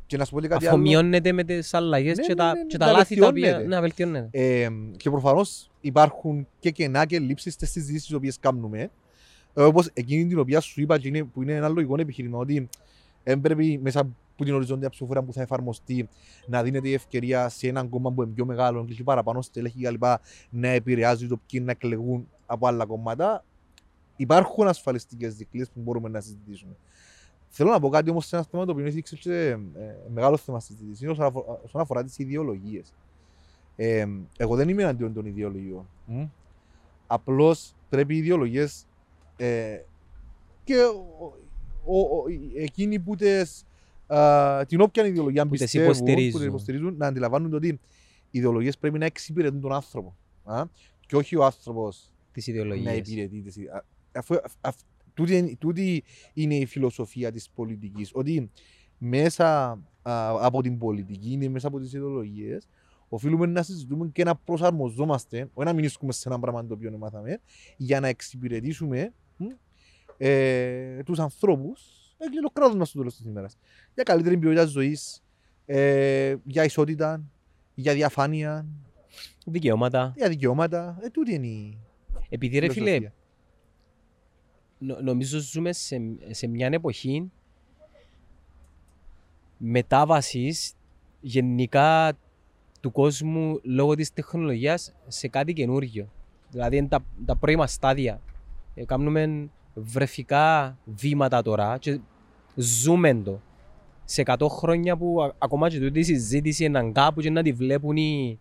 και να σου πω κάτι αφομοιώνεται με τις αλλαγές ναι, και, ναι, τα, ναι, και τα λάθη τα οποία να βελτιώνεται. Ε, και προφανώς υπάρχουν και κενά και λήψεις στις συζητήσεις τις οποίες κάνουμε. Ε, όπως εκείνη την οποία σου είπα και είναι, που είναι ένα λογικό επιχείρημα ότι δεν πρέπει μέσα από την οριζόντια ψηφοφορία που θα εφαρμοστεί να δίνεται η ευκαιρία σε έναν κόμμα που είναι πιο μεγάλο και παραπάνω στελέχη κλπ. να επηρεάζει το ποιοι να εκλεγούν από άλλα κόμματα. Υπάρχουν ασφαλιστικές δικλείες που μπορούμε να συζητήσουμε. Θέλω να πω κάτι όμως σε ένα θέμα το οποίο έχει ε, μεγάλο θέμα στη συζήτηση όσον αφορά τις ιδεολογίες. Ε, εγώ δεν είμαι αντίον των ιδεολογιών. Mm. Απλώς πρέπει οι ιδεολογίες ε, και ο, ο, εκείνοι που τες, α, την όποια ιδεολογία που πιστεύουν, υποστηρίζουν. που υποστηρίζουν, να αντιλαμβάνονται ότι οι ιδεολογίες πρέπει να εξυπηρετούν τον άνθρωπο. Α, και όχι ο άνθρωπος να υπηρετεί. Αφού, αφ, τούτη, τούτη είναι η φιλοσοφία της πολιτικής. Ότι μέσα α, από την πολιτική, είναι μέσα από τις ιδεολογίες, οφείλουμε να συζητούμε και να προσαρμοζόμαστε, όχι να μην σε ένα πράγμα το οποίο μάθαμε, για να εξυπηρετήσουμε ε, τους ανθρώπους έγινε το κράτο μα στο τέλο της ημέρας. Για καλύτερη ποιότητα ζωής, ε, για ισότητα, για διαφάνεια. Δικαιώματα. Για δικαιώματα. Ε, τούτη είναι η. Επειδή ρε φίλε, νο, νομίζω ζούμε σε, σε μια εποχή μετάβασης γενικά του κόσμου λόγω της τεχνολογίας σε κάτι καινούργιο. Δηλαδή είναι τα, τα πρώιμα στάδια. Ε, κάνουμε βρεφικά βήματα τώρα και ζούμε το. Σε 100 χρόνια που ακόμα και τούτη συζήτηση είναι κάπου και να τη βλέπουν οι,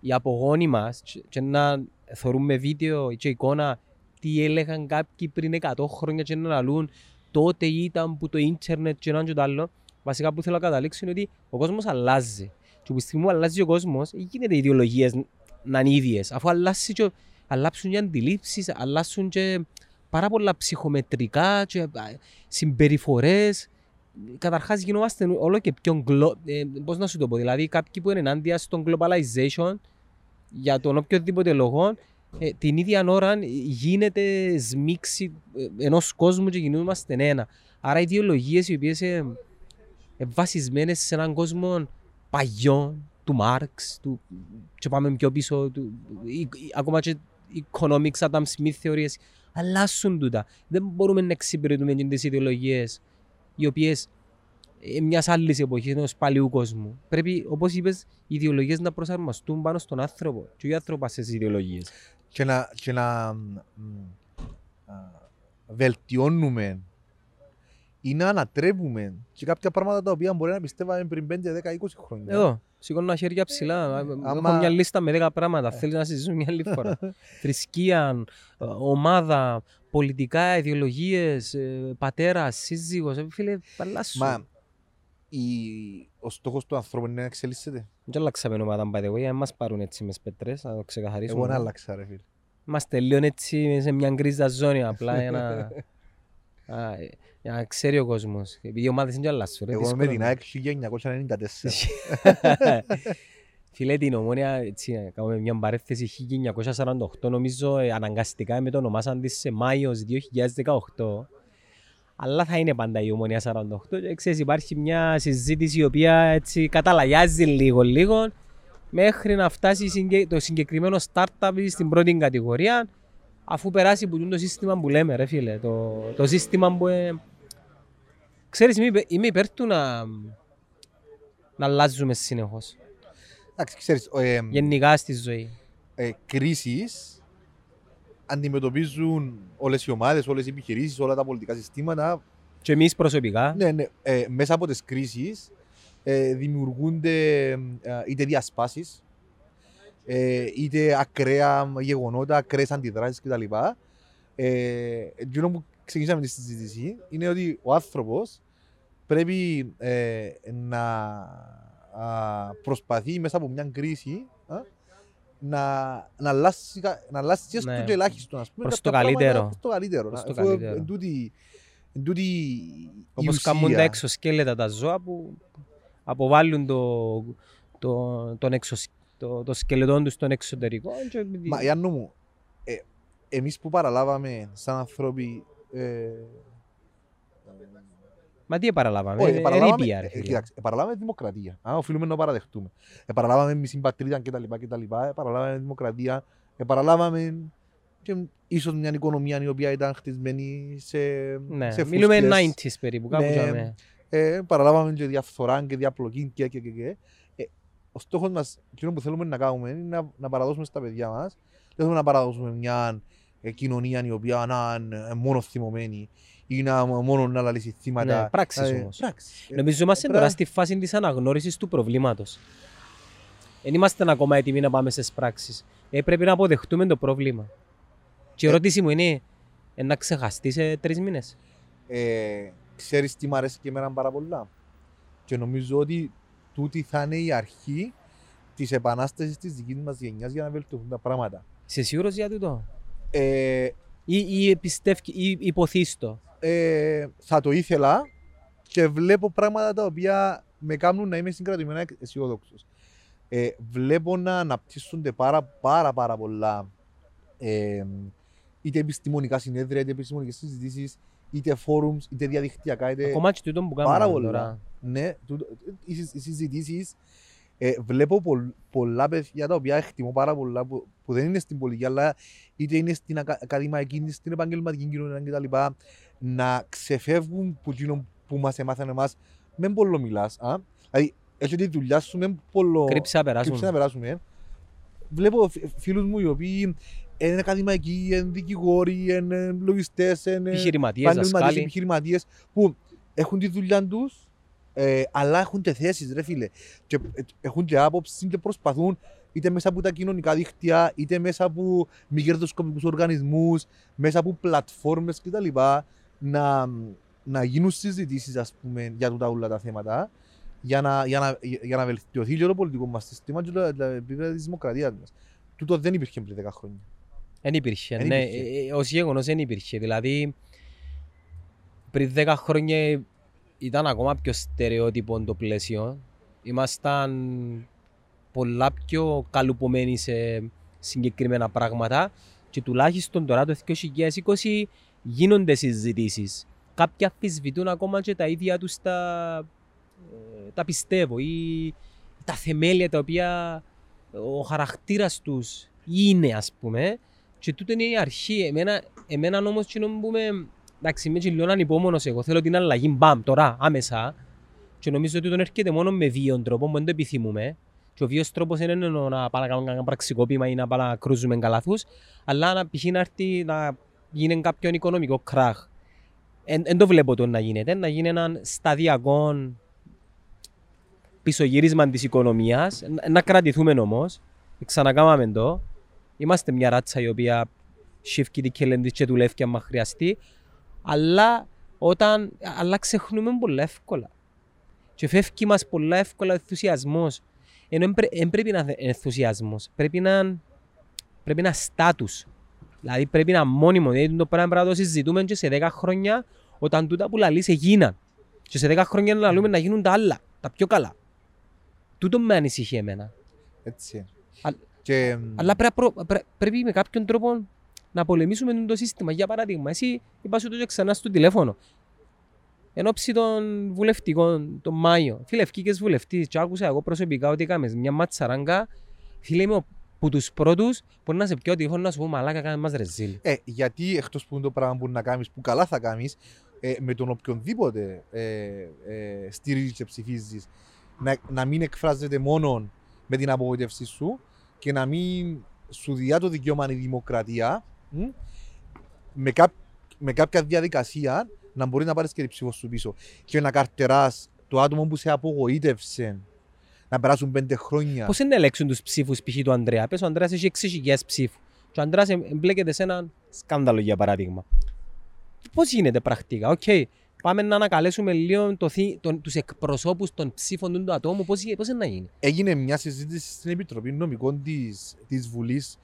οι απογόνοι μας και να θεωρούμε βίντεο και εικόνα τι έλεγαν κάποιοι πριν 100 χρόνια και να λαλούν τότε ήταν που το ίντερνετ και ένα και το άλλο. Βασικά που θέλω να καταλήξω είναι ότι ο κόσμος αλλάζει. Και που στιγμή που αλλάζει ο κόσμος, γίνεται οι ιδεολογίες να είναι ίδιες. Αφού αλλάζει και, αλλάξουν και αντιλήψεις, αλλάσουν και πάρα πολλά ψυχομετρικά και συμπεριφορές. Καταρχάς, γινόμαστε όλο και πιο γκλο... ε, Πώς να σου το πω, δηλαδή κάποιοι που είναι ενάντια στον globalization για τον οποιοδήποτε λόγο, ε, την ίδια ώρα γίνεται σμίξη ε, ενός κόσμου και γινόμαστε ένα. Άρα, ιδεολογίες οι οποίες είναι ε, βασισμένες σε έναν κόσμο παγιών, του Μάρξ, του, και πάμε πιο πίσω, του, ακόμα και economics, Adam Smith θεωρίες, αλλάσουν τούτα. Δεν μπορούμε να εξυπηρετούμε τις ιδεολογίες οι οποίες μιας άλλης εποχής ενός παλιού κόσμου. Πρέπει, όπως είπες, οι ιδεολογίες να προσαρμοστούν πάνω στον άνθρωπο και όχι άνθρωπος σε ιδεολογίες. Και να, και να βελτιώνουμε ή να ανατρέπουμε και κάποια πράγματα τα οποία μπορεί να πιστεύαμε πριν 5, 10, 20 χρόνια. Εδώ, σηκώνω ένα χέρια ψηλά. Άμα... Έχω μια λίστα με 10 πράγματα. Θέλεις να συζητήσουμε μια άλλη φορά. Θρησκεία, ομάδα, πολιτικά, ιδεολογίες, ε, πατέρα, σύζυγος. Ε, φίλε, παλάσου. Μα η... ο στόχος του ανθρώπου είναι να εξελίσσεται. Δεν αλλάξαμε ομάδα, by the way. Αν μας πάρουν έτσι μες σπέτρε, να το ξεκαθαρίσουμε. Εγώ να άλλαξα, ρε φίλε. Είμαστε λίγο έτσι σε μια γκρίζα ζώνη απλά για να. Για να ξέρει ο κόσμος. Επειδή οι ομάδες είναι και αλλάσουν. Εγώ με την ΑΕΚ 1994. Φίλε την ομόνια, έτσι, κάνουμε μια παρέθεση 1948 νομίζω ε, αναγκαστικά με το ονομάσαν της σε Μάιος 2018. Αλλά θα είναι πάντα η ομόνια 48 και ξέρεις υπάρχει μια συζήτηση η οποία έτσι καταλαγιάζει λίγο λίγο μέχρι να φτάσει το συγκεκριμένο startup στην πρώτη κατηγορία αφού περάσει που το σύστημα που λέμε ρε φίλε, το, το σύστημα που ε, ξέρεις είμαι, είμαι υπέρ του να, να αλλάζουμε συνεχώς. Εντάξει, ξέρεις, ε, Γενικά στη ζωή. Ε, κρίσεις αντιμετωπίζουν όλες οι ομάδες, όλες οι επιχειρήσεις, όλα τα πολιτικά συστήματα. Και εμείς προσωπικά. Ναι, ναι, ε, μέσα από τις κρίσεις ε, δημιουργούνται ε, είτε διασπάσεις, ε, είτε ακραία γεγονότα, ακραίες αντιδράσεις κτλ. Ε, εκείνο που ξεκινήσαμε τη συζήτηση είναι ότι ο άνθρωπος πρέπει ε, να α, προσπαθεί μέσα από μια κρίση α, να, να αλλάσει, να αλλάσει ναι. το ελάχιστο. Ας πούμε, προς το καλύτερο. Προς το καλύτερο. Προς το καλύτερο. Εν τούτη Όπως κάνουν τα εξωσκέλετα τα ζώα που αποβάλλουν το, το, τον εξω, το, το σκελετό τους στον εξωτερικό. Μα Ιάννου μου, ε, εμείς που παραλάβαμε σαν άνθρωποι ε, Μα τι παραλάβαμε, Όχι, παραλάβαμε, ε, ε, κοιτάξτε, παραλάβαμε δημοκρατία. Α, οφείλουμε να παραδεχτούμε. Ε, παραλάβαμε μισή πατρίδα κτλ. κτλ. Ε, παραλάβαμε δημοκρατία. Ε, παραλάβαμε και ίσως μια οικονομία η οποία ήταν χτισμένη σε, ναι, σε Μιλούμε 90s περίπου, κάπου ναι, ε, παραλάβαμε και διαφθορά και διαπλοκή και και και και. Ε, ο στόχος μας, εκείνο που θέλουμε να κάνουμε είναι να, να παραδώσουμε στα παιδιά μας. Δεν θέλουμε να παραδώσουμε μια ε, κοινωνία η οποία να είναι μόνος θυμωμένη ή να μόνο να λαλήσει θύματα. Ναι, πράξεις ε, όμως. Πράξεις. Νομίζω είμαστε τώρα στη φάση της αναγνώρισης του προβλήματος. Δεν είμαστε ακόμα έτοιμοι να πάμε στις πράξεις. Ε, πρέπει να αποδεχτούμε το πρόβλημα. Και η ερώτηση μου είναι ε, να ξεχαστεί σε τρεις μήνες; Ε, Ξέρεις τι μου αρέσει και εμένα πάρα πολλά; Και νομίζω ότι τούτη θα είναι η αρχή της επανάστασης της δικής μας γενιάς για να βελτιωθούν τα πράγματα. Είσαι σίγουρος για τούτο; Ε, ή, ή, ή υποθύστο. Ε, θα το ήθελα και βλέπω πράγματα τα οποία με κάνουν να είμαι συγκρατημένα αισιόδοξος. Ε, βλέπω να αναπτύσσονται πάρα πάρα, πάρα πολλά ε, είτε επιστημονικά συνέδρια, είτε επιστημονικές συζητήσεις, είτε φόρουμς, είτε διαδικτυακά. Είτε... Ακόμα και τούτο που κάνουμε πάρα πολλά. Ναι, οι, οι συζητήσεις. Ε, βλέπω πολλ, πολλά παιδιά τα οποία εκτιμώ πάρα πολλά που, που δεν είναι στην πολιτική, αλλά είτε είναι στην ακα, ακαδημαϊκή, είτε στην επαγγελματική κοινωνία κτλ. Να ξεφεύγουν που, που μας έμαθαν εμάς. Με πολλό μιλάς. Δηλαδή, έχει τη δουλειά σου με πολλό. Κρύψε να περάσουμε. περάσουμε. Βλέπω φίλους μου οι οποίοι είναι ακαδημαϊκοί, είναι δικηγόροι, είναι λογιστές, είναι επιχειρηματίες που έχουν τη δουλειά τους, ε, αλλά έχουν και θέσεις, ρε φίλε. Και ε, έχουν και άποψη και προσπαθούν είτε μέσα από τα κοινωνικά δίκτυα, είτε μέσα από μη κερδοσκοπικούς οργανισμούς, μέσα από πλατφόρμες κτλ. Να, να γίνουν συζητήσεις για τα όλα τα θέματα για να, για να, για να βελτιωθεί το πολιτικό μας σύστημα και το επίπεδο της δημοκρατίας μας. Τούτο δεν υπήρχε πριν 10 χρόνια. Δεν υπήρχε, ναι. Ε, ε, ως γεγονός δεν υπήρχε. Δηλαδή, πριν 10 χρόνια ήταν ακόμα πιο στερεότυπο το πλαίσιο. Ήμασταν πολλά πιο καλουπωμένοι σε συγκεκριμένα πράγματα και τουλάχιστον τώρα το 2020 γίνονται συζητήσεις. Κάποιοι αφισβητούν ακόμα και τα ίδια τους τα, ε, τα πιστεύω ή τα θεμέλια τα οποία ο χαρακτήρας τους είναι ας πούμε και τούτο είναι η αρχή. Εμένα, εμένα όμως και που είμαι, εντάξει είμαι και λίγο ανυπόμονος εγώ, θέλω την αλλαγή μπαμ τώρα, άμεσα. Και νομίζω ότι τον έρχεται μόνο με βίον τρόπο, που δεν το επιθυμούμε. Και ο βίος τρόπος είναι να πάμε να κάνουμε ένα πραξικόπημα ή να πάμε να κρούζουμε καλαθούς, αλλά να π.χ. να έρθει να γίνει κάποιο οικονομικό κράχ. Δεν το βλέπω το να γίνεται, να γίνει ένα σταδιακό πισωγύρισμα της οικονομίας, να κρατηθούμε όμως, ξανακάμαμε το, Είμαστε μια ράτσα η οποία σύφκει την κελέντη και δουλεύει άμα χρειαστεί. Αλλά, όταν, αλλά ξεχνούμε πολύ εύκολα. Και φεύγει μας πολύ εύκολα ο ενθουσιασμός. Ενώ δεν πρέπει να είναι ενθουσιασμός. Πρέπει να, πρέπει να στάτους. Δηλαδή πρέπει να μόνιμο. Δηλαδή το πράγμα πρέπει να το συζητούμε και σε 10 χρόνια όταν τούτα που λαλείς έγιναν. Και σε 10 χρόνια να λαλούμε να γίνουν τα άλλα, τα πιο καλά. Τούτο με ανησυχεί εμένα. Έτσι. Και... Αλλά πρέ, πρέ, πρέπει με κάποιον τρόπο να πολεμήσουμε το σύστημα. Για παράδειγμα, εσύ είπα σου το ξανά στο τηλέφωνο. Εν ώψη των βουλευτικών, τον Μάιο. Φίλε, ευκήκες βουλευτής, και άκουσα εγώ προσωπικά ότι έκαμες μια ματσαράγκα. Φίλε, είμαι από τους πρώτους που να σε πιω τηλέφωνο να σου πω μαλάκα, κάνε μας ρεζίλ. Ε, γιατί εκτός που είναι το πράγμα που να κάνεις, που καλά θα κάνεις, ε, με τον οποιονδήποτε ε, ε, στηρίζεις και ψηφίζεις, να, να μην εκφράζεται μόνο με την απογοήτευσή σου, και να μην σου διά το δικαίωμα η δημοκρατία με, κά, με κάποια διαδικασία να μπορεί να πάρεις και την ψήφο σου πίσω. Και να καρτεράς το άτομο που σε απογοήτευσε να περάσουν πέντε χρόνια. Πώς είναι να ελέγξουν τους ψήφους π.χ. του Ανδρέα; Πες ο Ανδρέας έχει έξι ψήφους. Και ο Ανδρέας εμπλέκεται σε ένα σκάνδαλο για παράδειγμα. Πώς γίνεται πρακτικά; OK, okay. πάμε να ανακαλέσουμε λίγο το, το, τους εκπροσώπους των ψήφων του ατόμου, πώς, πώς είναι να γίνει; Έγινε μια συζήτηση στην Επιτροπή Νομικών της, της Βουλής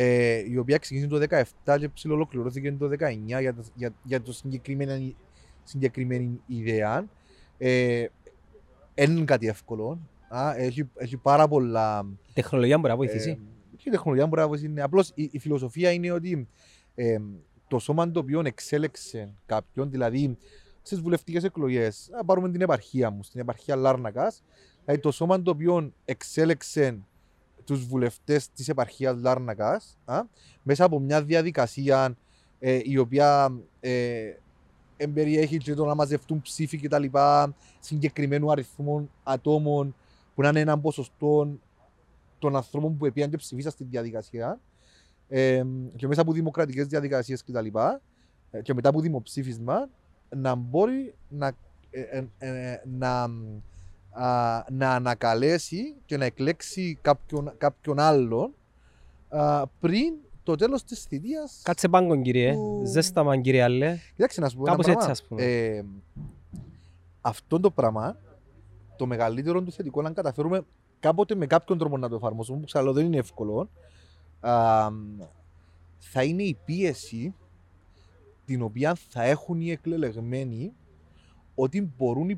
ε, η οποία ξεκίνησε το 2017 και ψηλολοκληρώθηκε το 2019 για, για, για το συγκεκριμένη, συγκεκριμένη ιδέα. Ε, είναι κάτι εύκολο. Α, έχει, έχει πάρα πολλά. Η τεχνολογία μπορεί να βοηθήσει. Ε, η τεχνολογία μπορεί να βοηθήσει. Απλώς η, η, φιλοσοφία είναι ότι ε, το σώμα το οποίο εξέλεξε κάποιον, δηλαδή στις βουλευτικές εκλογές, να πάρουμε την επαρχία μου, στην επαρχία Λάρνακας, δηλαδή το σώμα το οποίο εξέλεξε τους βουλευτές της επαρχίας Λάρνακας μέσα από μια διαδικασία ε, η οποία ε, εμπεριέχει και το να μαζευτούν ψήφοι κτλ. συγκεκριμένου αριθμού ατόμων που να είναι ένα ποσοστό των ανθρώπων που επίαν και ψηφίσαν στη διαδικασία ε, και μέσα από δημοκρατικές διαδικασίες κτλ. Και, και μετά από δημοψήφισμα να μπορεί να, ε, ε, ε να, α, να ανακαλέσει και να εκλέξει κάποιον, κάποιον άλλον α, πριν το τέλος της θητείας. Κάτσε πάγκον, κύριε. Του... Ζέστα μαν, κύριε Αλέ. Κοιτάξτε να σου πω. Κάπως έτσι, ας πούμε. Ε, αυτό το πράγμα, το μεγαλύτερο του θετικό, αν καταφέρουμε κάποτε με κάποιον τρόπο να το εφαρμόσουμε, που ξέρω δεν είναι εύκολο, α, θα είναι η πίεση την οποία θα έχουν οι εκλελεγμένοι ότι μπορούν οι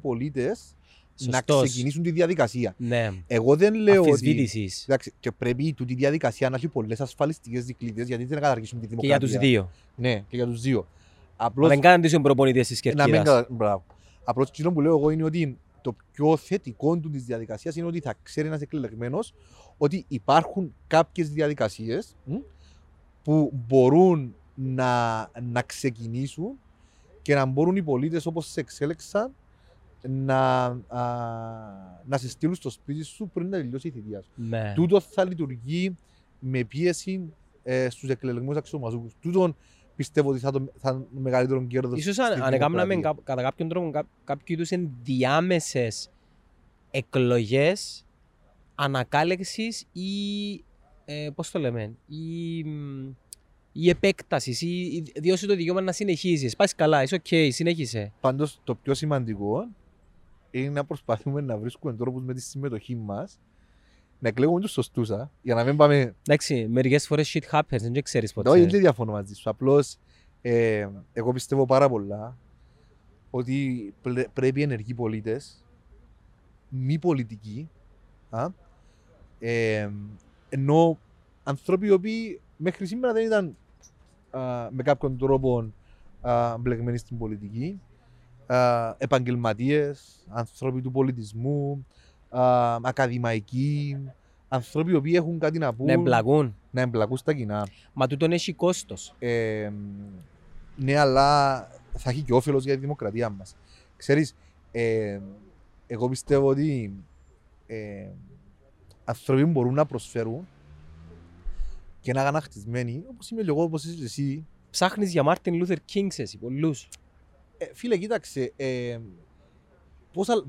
πολίτε να ξεκινήσουν τη διαδικασία. Ναι. Εγώ δεν λέω ότι. Εντάξει, και πρέπει τη διαδικασία να έχει πολλές ασφαλιστικές δικλείδες γιατί δεν να καταργήσουν τη δημοκρατία. Και για τους δύο. Ναι, και για τους δύο. Απλώς... Να μην κάνουν τις προπονητέ της κερκίδας. Μπράβο. Απλώς το που λέω εγώ είναι ότι το πιο θετικό του τη διαδικασίας είναι ότι θα ξέρει ένας εκλεγμένος ότι υπάρχουν κάποιες διαδικασίες που μπορούν να, να ξεκινήσουν και να μπορούν οι πολίτες όπως σε εξέλεξαν να, α, να σε στείλουν στο σπίτι σου πριν να τελειώσει η θητεία σου. Ναι. Τούτος θα λειτουργεί με πίεση ε, στους εκλεγμένου αξιωματικού. Τούτο πιστεύω ότι θα, το, θα είναι το μεγαλύτερο κέρδος. σω αν, αν έκαναμε κατά κάποιον τρόπο κά, κάποιο είδους ενδιάμεσες εκλογές ανακάλυψη ή. Ε, Πώς το λέμε, ή, η επέκτασης, ή δώσεις το δικαίωμα να συνεχίσει. Πάει καλά, είσαι OK, okay, συνέχισε. Πάντως το πιο σημαντικό είναι να προσπαθούμε να βρίσκουμε τρόπους με τη συμμετοχή μας να εκλέγουμε τους σωστούς, για να μην πάμε. Εντάξει, μερικές φορές shit happens, δεν ξέρεις ποτέ. Όχι, δεν διαφωνώ μαζί σου. Απλώς ε, εγώ πιστεύω πάρα πολλά ότι πρέπει οι ενεργοί πολίτες, μη πολιτικοί, α, ε, ενώ άνθρωποι οι οποίοι μέχρι σήμερα δεν ήταν α, με κάποιον τρόπο μπλεγμένοι στην πολιτική, επαγγελματίες, άνθρωποι του πολιτισμού, ακαδημαϊκοί, άνθρωποι που έχουν κάτι να πούν. Να εμπλακούν. Να εμπλακούν στα κοινά. Μα τούτον έχει κόστος. Ε, ναι, αλλά θα έχει και όφελος για τη δημοκρατία μας. Ξέρεις, ε, εγώ πιστεύω ότι ε, άνθρωποι μπορούν να προσφέρουν και να είναι χτισμένοι, όπως είμαι εγώ, όπως είσαι εσύ. Ψάχνεις για Μάρτιν Λούθερ Κίνγκ, εσύ, πολλούς. Ε, φίλε, κοίταξε. Ε, Πώς,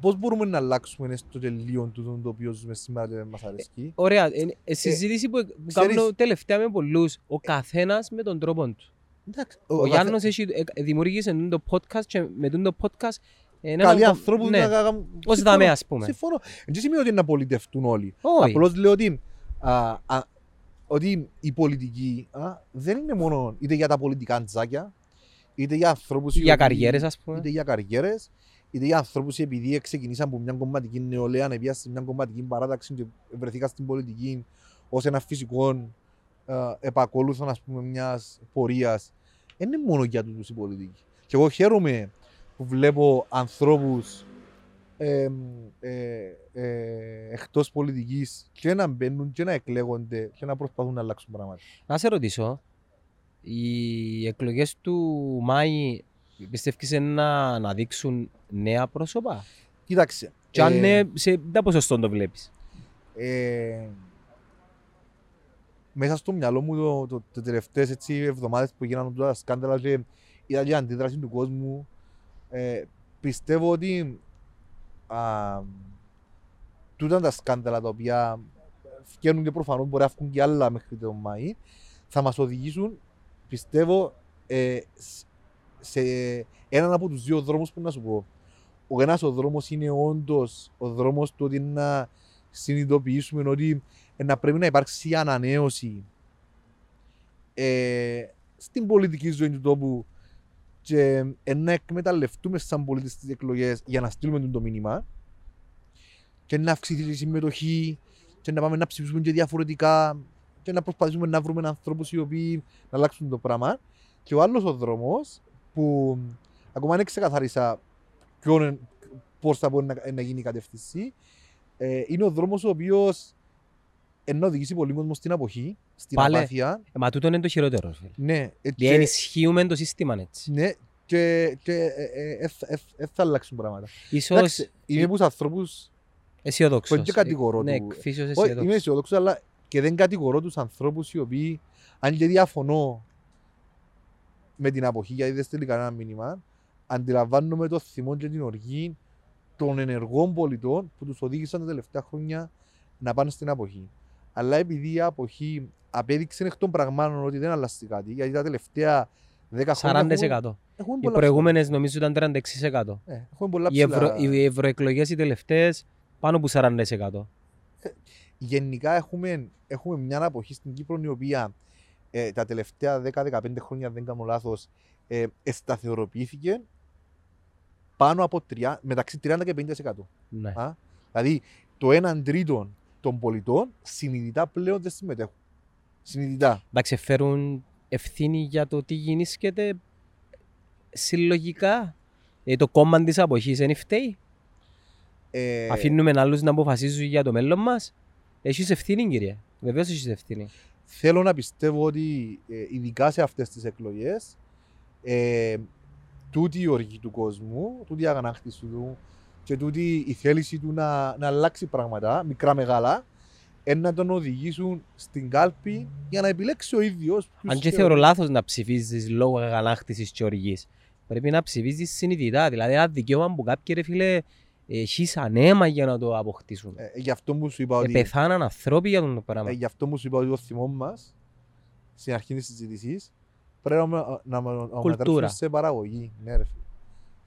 πώς μπορούμε να αλλάξουμε στο τελείο του το οποίο ζούμε σήμερα και δεν μας αρέσει. Ε, ωραία. Ε, ε, συζήτηση που κάνω τελευταία με πολλούς. Ο καθένας με τον τρόπο του. Εντάξει, ο, ο Γιάννος καθέ... έχει, δημιούργησε το podcast και με το podcast Καλοί ανθρώπους ναι. να Ως δαμέ ας πούμε. Συμφωνώ. Δεν σημαίνει ότι να πολιτευτούν όλοι. Όχι. Απλώς λέω ότι, α, α, ότι η πολιτική α, δεν είναι μόνο είτε για τα πολιτικά τζάκια, είτε για ανθρώπους... Για καριέρες ας πούμε. Είτε για καριέρες είτε για ανθρώπους επειδή ξεκινήσαν από μια κομματική νεολαία, να σε μια κομματική παράταξη και βρεθήκα στην πολιτική ως ένα φυσικό ε, επακόλουθο ας πούμε, μιας πορείας. Δεν είναι μόνο για τους οι πολιτικοί. Και εγώ χαίρομαι που βλέπω ανθρώπους ε, ε, ε, εκτός πολιτικής και να μπαίνουν και να εκλέγονται και να προσπαθούν να αλλάξουν πράγματα. Να σε ρωτήσω, οι εκλογές του Μάη Πιστεύεις να, να δείξουν νέα πρόσωπα; Κοίταξε. Και αν ε, ναι, σε τι ποσοστό το βλέπεις; Ε, μέσα στο μυαλό μου το, το, το τελευταίες έτσι, εβδομάδες που γίνανε τα σκάνδαλα και είδα και αντίδραση του κόσμου ε, πιστεύω ότι α, τούτα τα σκάνδαλα τα οποία φτιάχνουν και προφανώς μπορεί να βγουν και άλλα μέχρι τον Μάη θα μας οδηγήσουν πιστεύω ε, σε έναν από τους δύο δρόμους που να σου πω. Ο ένας ο δρόμος είναι όντως ο δρόμος του ότι να συνειδητοποιήσουμε ότι να πρέπει να υπάρξει ανανέωση ε, στην πολιτική ζωή του τόπου και ε, να εκμεταλλευτούμε σαν πολίτες τις εκλογές για να στείλουμε το μήνυμα και να αυξηθεί η συμμετοχή και να πάμε να ψηφίσουμε και διαφορετικά και να προσπαθήσουμε να βρούμε ανθρώπους οι οποίοι να αλλάξουν το πράγμα. Και ο άλλος ο δρόμος που ακόμα δεν ξεκαθαρίσα πώς θα μπορεί να, να γίνει η κατεύθυνση, ε, είναι ο δρόμος ο οποίος ενώ οδηγήσει πολύ κόσμο στην αποχή, στην Πάλε, απάθεια. Ε, μα τούτο είναι το χειρότερο. Φίλε. Ναι. Ε, και, ενισχύουμε το σύστημα έτσι. Ναι, και, και ε, ε, ε, ε, θα αλλάξουν πράγματα. Ίσως... Εντάξει, είμαι από τους ανθρώπους. Αισιοδόξος. και κατηγορώ ναι, του. αισιοδόξο. Είμαι αισιοδόξος, αλλά και δεν κατηγορώ τους ανθρώπους οι οποίοι, αν και διαφωνώ με την αποχή, γιατί δεν στέλνει κανένα μήνυμα, αντιλαμβάνομαι το θυμό και την οργή των ενεργών πολιτών που τους οδήγησαν τα τελευταία χρόνια να πάνε στην αποχή. Αλλά επειδή η αποχή απέδειξε εκ των πραγμάτων ότι δεν αλλάζει κάτι, γιατί τα τελευταία 10 χρόνια. 40%. Έχουν, οι προηγούμενες νομίζω ήταν 36%. Ε, πολλά οι, ευρω, οι ευρωεκλογές οι τελευταίες πάνω από 40%. Ε, γενικά έχουμε, έχουμε μια αποχή στην Κύπρο η οποία ε, τα τελευταία 10-15 χρόνια, δεν κάνω λάθος, ε, σταθεροποιήθηκε πάνω από 3, μεταξύ 30 και 50%. Ναι. Α; Δηλαδή το 1 τρίτο των πολιτών συνειδητά πλέον δεν συμμετέχουν. Συνειδητά. Εντάξει, φέρουν ευθύνη για το τι γεννήσκεται συλλογικά. Ε, το κόμμα της αποχής δεν φταίει. Ε... Αφήνουμε άλλους να αποφασίζουν για το μέλλον μας. Έχεις ευθύνη, κύριε. Βεβαίως έχεις ευθύνη. Θέλω να πιστεύω ότι ε, ειδικά σε αυτές τις εκλογές ε, τούτη η οργή του κόσμου, τούτη η αγανάκτηση του και τούτη η θέληση του να, να αλλάξει πράγματα, μικρά μεγάλα, να τον οδηγήσουν στην κάλπη για να επιλέξει ο ίδιος. Αν και θεωρώ λάθος να ψηφίζεις λόγω αγανάκτησης και οργής. Πρέπει να ψηφίζεις συνειδητά. Δηλαδή, ένα δικαίωμα που κάποιοι ρε φίλε έχει ανέμα για να το αποκτήσουν. Ε, γι' αυτό μου σου είπα ότι. Ε, πεθάναν ανθρώποι για το πράγμα. Ε, γι' αυτό μου σου είπα ότι το θυμό μας στην αρχή της συζήτησης πρέπει να, να, να μετατρέψουμε σε παραγωγή. Ναι, ρε.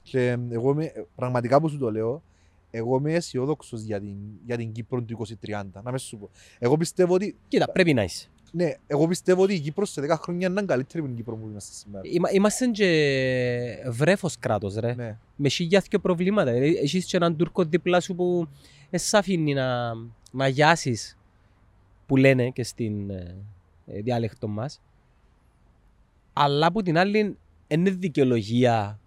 Και εγώ είμαι, πραγματικά που σου το λέω, εγώ είμαι αισιόδοξος για την, για την Κύπρο του 2030. Να μες σου πω. Εγώ πιστεύω ότι. Κοίτα, πρέπει να είσαι. Ναι, εγώ πιστεύω ότι η Κύπρος σε 10 χρόνια είναι καλύτερη από την Κύπρο που είμαστε σήμερα. Είμα, είμαστε και βρέφος κράτος ρε. Ναι. Με χιλιάδια προβλήματα. Ε, έχεις και έναν Τούρκο δίπλα σου που σε αφήνει να, να γιάσεις που λένε και στην ε, ε διάλεκτο μας αλλά από την άλλη είναι δικαιολογία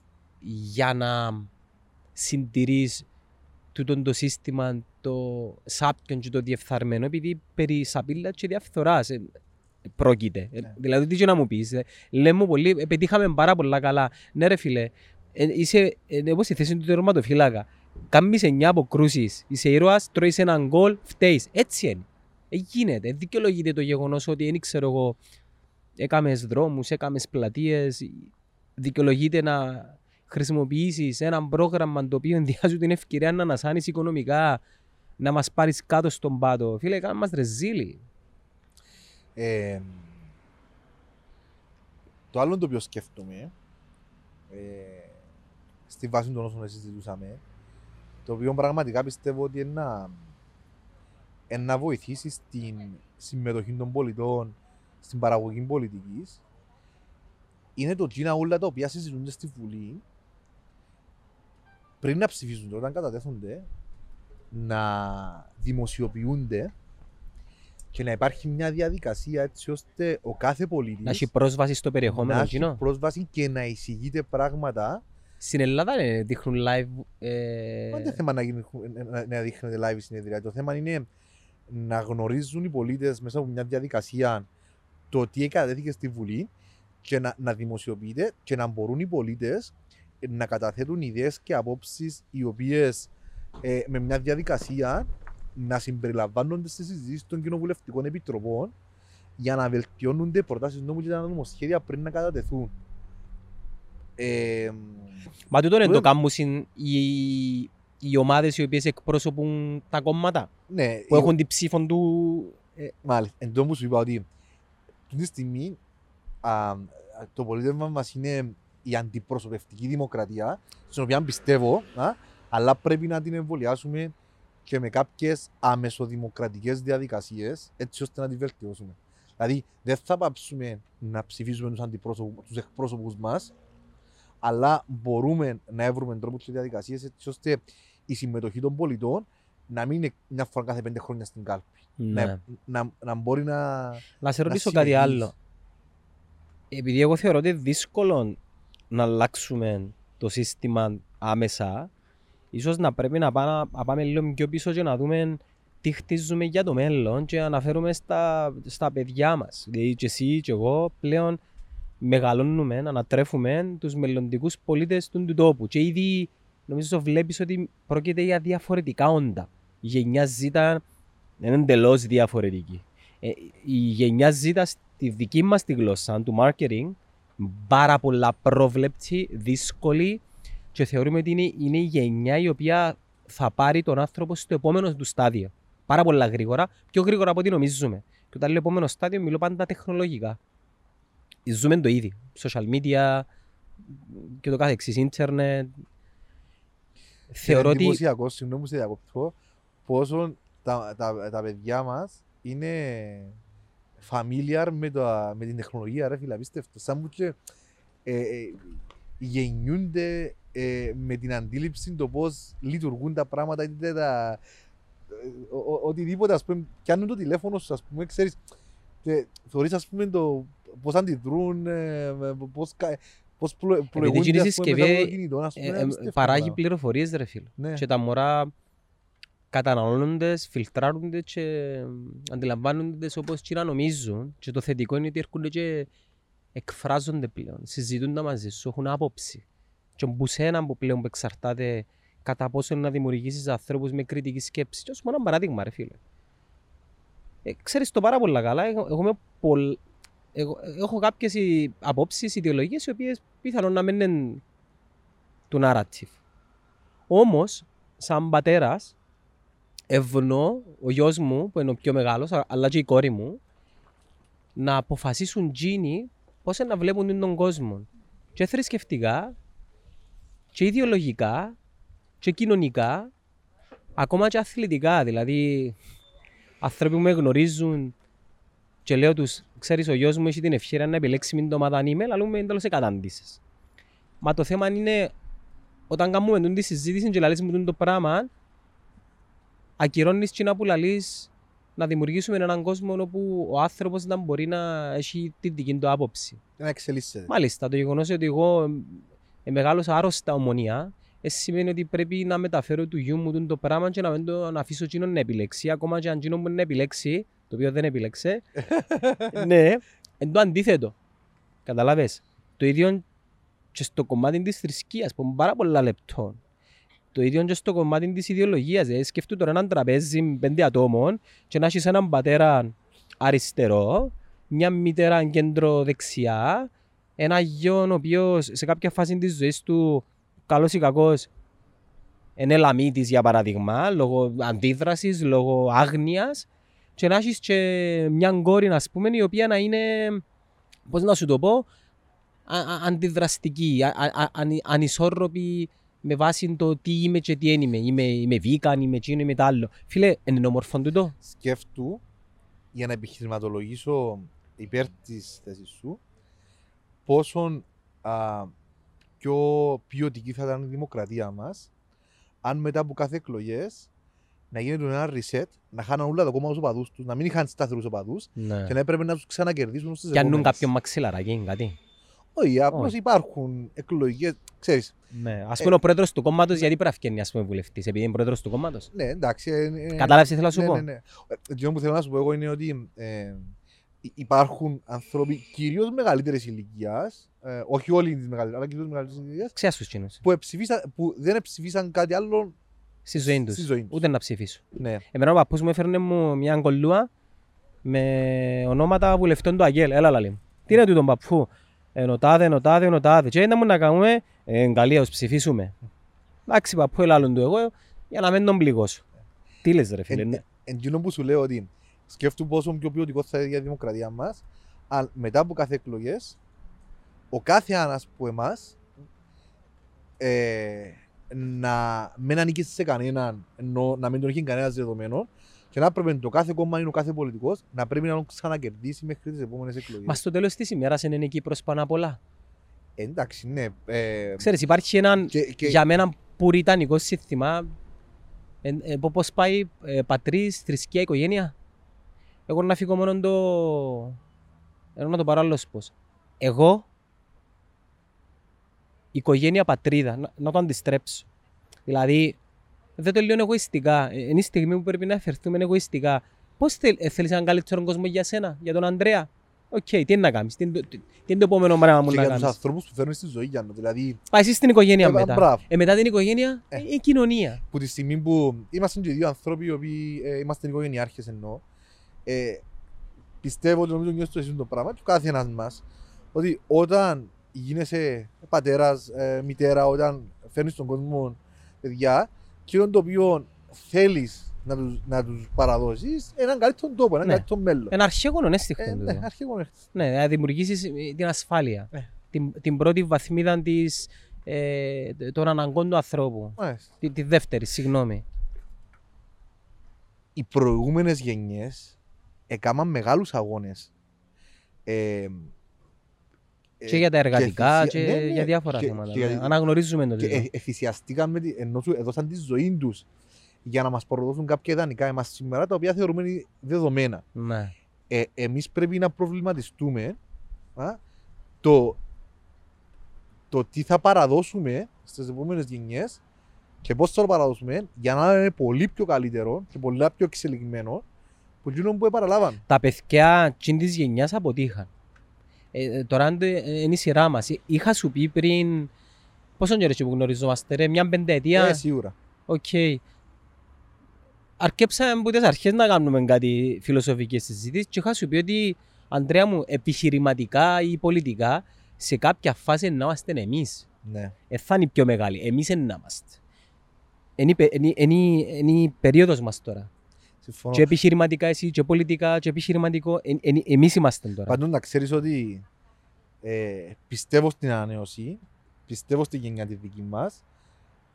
για να συντηρείς τούτο το σύστημα το σάπιον και το διεφθαρμένο επειδή περί σαπίλα και διαφθοράς ε, πρόκειται. Ε, ναι. Δηλαδή τι και να μου πεις, ε, λέμε πολύ, ε, πετύχαμε πάρα πολλά καλά. Ναι ρε φίλε, ε, είσαι ε, όπως η θέση του τερματοφύλακα. Κάμεις εννιά αποκρούσεις, είσαι ήρωας, τρώεις έναν γκολ, φταίεις. Έτσι είναι. Ε, γίνεται, δικαιολογείται το γεγονός ότι δεν ξέρω εγώ έκαμες δρόμους, έκαμες πλατείες. Δικαιολογείται να χρησιμοποιήσεις ένα πρόγραμμα το οποίο ενδιάζει την ευκαιρία να ανασάνεις οικονομικά, να μας πάρεις κάτω στον πάτο. Φίλε, κάνε μας ρεζίλι. Ε, το άλλο το οποίο σκέφτομαι, ε, στη βάση των όσων συζητούσαμε, το οποίο πραγματικά πιστεύω ότι είναι να, να βοηθήσεις στην συμμετοχή των πολιτών στην παραγωγή πολιτικής είναι το τζίνα όλα τα οποία συζητούνται στη Βουλή πριν να ψηφίζονται, όταν κατατέθονται, να δημοσιοποιούνται και να υπάρχει μια διαδικασία έτσι ώστε ο κάθε πολίτης να έχει πρόσβαση στο περιεχόμενο. Να έχει πρόσβαση και να εισηγείται πράγματα. Στην Ελλάδα δεν δείχνουν live. Ε... Δεν είναι θέμα να, να, να δείχνετε live συνεδρία. Το θέμα είναι να γνωρίζουν οι πολίτες μέσα από μια διαδικασία το τι κατατέθηκε στη Βουλή και να, να δημοσιοποιείται και να μπορούν οι πολίτες να καταθέτουν ιδέες και απόψεις οι οποίες ε, με μια διαδικασία να συμπεριλαμβάνονται στι συζητήσει των κοινοβουλευτικών επιτροπών για να βελτιώνονται προτάσεις νόμου και τα νομοσχέδια πριν να κατατεθούν. Ε, Μα τούτο είναι το κάμουσιν οι, οι ομάδες οι οποίες εκπρόσωπουν τα κόμματα ναι, που έχουν την ψήφο του. Ε, μάλιστα. Εν τω που σου είπα ότι αυτή τη στιγμή α, το πολίτευμα μας είναι η αντιπροσωπευτική δημοκρατία, στην οποία πιστεύω, α, αλλά πρέπει να την εμβολιάσουμε και με κάποιες αμεσοδημοκρατικές διαδικασίες, έτσι ώστε να την βελτιώσουμε. Δηλαδή, δεν θα πάψουμε να ψηφίσουμε τους εκπρόσωπους μας, αλλά μπορούμε να βρούμε τρόπο και διαδικασίες έτσι ώστε η συμμετοχή των πολιτών να μην είναι μια φορά κάθε πέντε χρόνια στην κάλπη. Ναι. Να, να, να, μπορεί να. Να σε ρωτήσω κάτι άλλο. Επειδή εγώ θεωρώ ότι δύσκολο να αλλάξουμε το σύστημα άμεσα, ίσως να πρέπει να πάμε, να πάμε λίγο πιο πίσω και να δούμε τι χτίζουμε για το μέλλον και να αναφέρουμε στα, στα παιδιά μας. Δηλαδή και εσύ και εγώ πλέον μεγαλώνουμε, ανατρέφουμε τους μελλοντικούς πολίτες του τόπου και ήδη νομίζω βλέπεις ότι πρόκειται για διαφορετικά όντα. Η γενιά Z είναι εντελώς διαφορετική. Ε, η γενιά Z στη δική μας τη γλώσσα του marketing πάρα πολλά πρόβλεψη, δύσκολη και θεωρούμε ότι είναι, είναι η γενιά η οποία θα πάρει τον άνθρωπο στο επόμενο του στάδιο. Πάρα πολλά γρήγορα, πιο γρήγορα από ό,τι νομίζουμε. Και όταν λέω επόμενο στάδιο, μιλώ πάντα τεχνολογικά. Ζούμε το ήδη. Social media και το κάθε εξής, ίντερνετ. Θεωρώ ότι... Είναι εντυπωσιακό, συγγνώμη σε διακοπτώ, πόσο τα, τα, τα παιδιά μας είναι familiar με, το, με την τεχνολογία, ρε φίλε, απίστευτο. Σαν που και ε, ε, γεννιούνται ε, με την αντίληψη το πώς λειτουργούν τα πράγματα, είτε τα, ο, ο, οτιδήποτε, ας πούμε, πιάνουν το τηλέφωνο σου, ας πούμε, ξέρεις, και θεωρείς, ας πούμε, το πώς αντιδρούν, ε, πώς, πώς προηγούνται, ας πούμε, μετά το κινητό, ας πούμε, ε, ε, παράγει πληροφορίες, ρε φίλε. Ναι. Και τα μωρά καταναλώνονται, φιλτράρονται και αντιλαμβάνονται όπως και να νομίζουν. Και το θετικό είναι ότι έρχονται και εκφράζονται πλέον, συζητούν μαζί σου, έχουν άποψη. Και ο ένα που πλέον εξαρτάται κατά πόσο να δημιουργήσεις ανθρώπους με κριτική σκέψη. Και ω μόνο ένα παράδειγμα, ρε φίλε. Ε, ξέρεις το πάρα πολύ καλά, εγώ, πολλ... εγώ, έχω κάποιες απόψεις, ιδεολογίες, οι οποίες πιθανόν να μην είναι του narrative. Όμως, σαν πατέρας, ευνώ ο γιος μου, που είναι ο πιο μεγάλος, αλλά και η κόρη μου, να αποφασίσουν τζίνι πώς να βλέπουν τον κόσμο. Και θρησκευτικά, και ιδεολογικά, και κοινωνικά, ακόμα και αθλητικά. Δηλαδή, άνθρωποι που με γνωρίζουν και λέω τους, ξέρεις, ο γιος μου έχει την ευκαιρία να επιλέξει μην το ομάδα email, αλλά μου εντελώ εκατάντησε. Μα το θέμα είναι, όταν κάνουμε τη συζήτηση και λαλείς μου το πράγμα, ακυρώνεις και να που λαλείς να δημιουργήσουμε έναν κόσμο όπου ο άνθρωπος να μπορεί να έχει την δική του άποψη. Να εξελίσσεται. Μάλιστα, το γεγονός ότι εγώ ε, μεγάλωσα άρρωστα ομονία, ε, σημαίνει ότι πρέπει να μεταφέρω του γιού μου το πράγμα και να μην το να αφήσω εκείνον να επιλέξει. Ακόμα και αν εκείνον μπορεί να επιλέξει, το οποίο δεν επιλέξε, ναι, είναι το αντίθετο. Καταλάβει. Το ίδιο και στο κομμάτι της θρησκείας, που είναι πάρα πολλά λεπτό. Το ίδιο και στο κομμάτι της ιδεολογίας. Ε. Σκεφτού τώρα έναν τραπέζι πέντε ατόμων και να έχεις έναν πατέρα αριστερό, μια μητέρα κέντρο δεξιά, ένα γιο ο οποίος σε κάποια φάση της ζωής του, καλός ή κακός, είναι λαμίτης για παράδειγμα, λόγω αντίδρασης, λόγω άγνοιας, και να έχεις και μια κόρη, ας πούμε, η οποία να είναι, πώς να σου το πω, αντιδραστική, ανισόρροπη με βάση το τι είμαι και τι είμαι. Είμαι, είμαι βίκαν, είμαι εκείνο, είμαι το άλλο. Φίλε, είναι όμορφο το. Σκέφτου για να επιχειρηματολογήσω υπέρ της θέσης σου πόσο α, πιο ποιοτική θα ήταν η δημοκρατία μας αν μετά από κάθε εκλογές να γίνεται ένα reset, να χάνουν όλα τα κόμματα τους οπαδούς τους, να μην είχαν σταθερούς οπαδούς ναι. και να έπρεπε να τους ξανακερδίσουν στις εκλογέ. Και αν κάποιον μαξιλαράκι, κάτι. Όχι, απλώς υπάρχουν εκλογές. Ξέρεις, ναι. Α πούμε, ε, ο πρόεδρος του κόμματος, γιατί πρέπει να φτιάξει ας πούμε, βουλευτής, επειδή είναι πρόεδρος του κόμματος. Ναι, εντάξει. Ε, ε, Κατάλαβες τι θέλω να σου ναι, πω; Ναι, ναι. Το που θέλω να σου πω εγώ είναι ότι ε, υπάρχουν άνθρωποι κυρίως μεγαλύτερης ηλικίας, ε, όχι όλοι τι μεγαλύτερε, αλλά κυρίως μεγαλύτερης ηλικίας. Ξέρω τους που, που δεν ψηφίσαν κάτι άλλο στη ζωή τους. Ούτε να ψηφίσουν. Ναι. Εμένα ο παππούς μου έφερνε μου μια κολλούα με ονόματα βουλευτών του Αγγέλ. Έλα, λαλή. Τι είναι τον παππού; Ενωτάδε, ενωτάδε, ενωτάδε. Και να μου να κάνουμε εγκαλία, ψηφίσουμε. Εντάξει, παππού, ελάλλον του εγώ, για να μην τον πληγώσω. Τι λες ρε φίλε. Εν, εν, που σου λέω ότι σκέφτομαι πόσο πιο ποιοτικό θα είναι η δημοκρατία μας, αλλά μετά από κάθε εκλογές ο κάθε ένας από εμάς ε, να μην ανήκει σε κανέναν, ενώ να μην τον έχει κανένας δεδομένο και να πρέπει το κάθε κόμμα ή ο κάθε πολιτικός να πρέπει να τον ξανακερδίσει μέχρι τις επόμενες εκλογές. Μα στο τέλος της ημέρας είναι εκεί προς πάνω απ' όλα. Ε, εντάξει, ναι. Ε, Ξέρεις, υπάρχει ένα και, και... για μένα πουριτανικό σύστημα. Ε, ε, Πώς πάει ε, πατρίς, θρησκεία, οικογένεια. Εγώ να φύγω μόνο το. Εγώ να το πάρω άλλος πώς. Εγώ, οικογένεια, πατρίδα, να, να το αντιστρέψω. Δηλαδή, δεν το λέω εγωιστικά. Είναι η στιγμή που πρέπει να αφαιρθούμε εγωιστικά. Πώς ε, θέλεις έναν καλύτερο κόσμο για σένα, για τον Ανδρέα; OK, okay, τι είναι να κάνεις, τι, τι, τι, είναι το επόμενο πράγμα μου να κάνει. Για τους ανθρώπους που φέρνουν στη ζωή, Γιάννο. Δηλαδή... Πάει εσύ στην οικογένεια ε, μετά. Μπράβο. Ε, μετά την οικογένεια, ε. η κοινωνία. Που τη στιγμή που είμαστε και δύο άνθρωποι οι οποίοι ε, είμαστε οικογενειάρχες εννοώ, ε, πιστεύω ότι νομίζω νιώθω εσύ το πράγμα και ο κάθε ένα μας ότι όταν γίνεσαι πατέρας, ε, μητέρα, όταν φέρνεις τον κόσμο παιδιά, και το οποίο θέλεις να τους να τους παραδώσεις έναν καλύτερο τόπο, έναν ναι. καλύτερο μέλλον. Ένα αρχαίγωνο έστιχτο. Ε, ναι, αρχαίγωνο Ναι, να δημιουργήσεις την ασφάλεια. Ναι. Την, την πρώτη βαθμίδα της, ε, των αναγκών του ανθρώπου. Ναι. Τη, τη δεύτερη, συγγνώμη. Οι προηγούμενες γενιές έκαναν μεγάλους αγώνες. Ε, και για τα εργατικά και, και ναι, ναι, για διάφορα και, θέματα. Και, ναι. Αναγνωρίζουμε το Και εφησιαστήκαν με, ενώ σου έδωσαν τη ζωή τους για να μας προδώσουν κάποια ιδανικά εμάς σήμερα τα οποία θεωρούμε δεδομένα. Ναι. Ε, Εμείς πρέπει να προβληματιστούμε α, το, το τι θα παραδώσουμε στις επόμενες γενιές και πώς θα το παραδώσουμε για να είναι πολύ πιο καλύτερο και πολύ πιο εξελιγμένο που εκείνο που παραλάβαν. Τα παιδιά της γενιάς αποτύχαν. Ε, ε, τώρα είναι η σειρά μας. Είχα σου πει πριν... Πόσο καιρό που γνωριζόμαστε ρε, μια πενταετία. Ε, σίγουρα. Οκ. Okay. Αρκέψαμε από τις αρχές να κάνουμε κάτι φιλοσοφικές συζήτησεις και είχα σου πει ότι, Αντρέα μου, επιχειρηματικά ή πολιτικά, σε κάποια φάση να είμαστε εμείς. Ναι. Ε, θα είναι πιο μεγάλη. Εμείς είναι να είμαστε. Είναι η περίοδος μας τώρα. Συμφωνώ. Και επιχειρηματικά εσύ, και πολιτικά, και επιχειρηματικό. Ε, ε, εμείς είμαστε τώρα. Πάντως να ξέρεις ότι ε, πιστεύω στην ανανέωση, πιστεύω στην γενιά τη δική μας,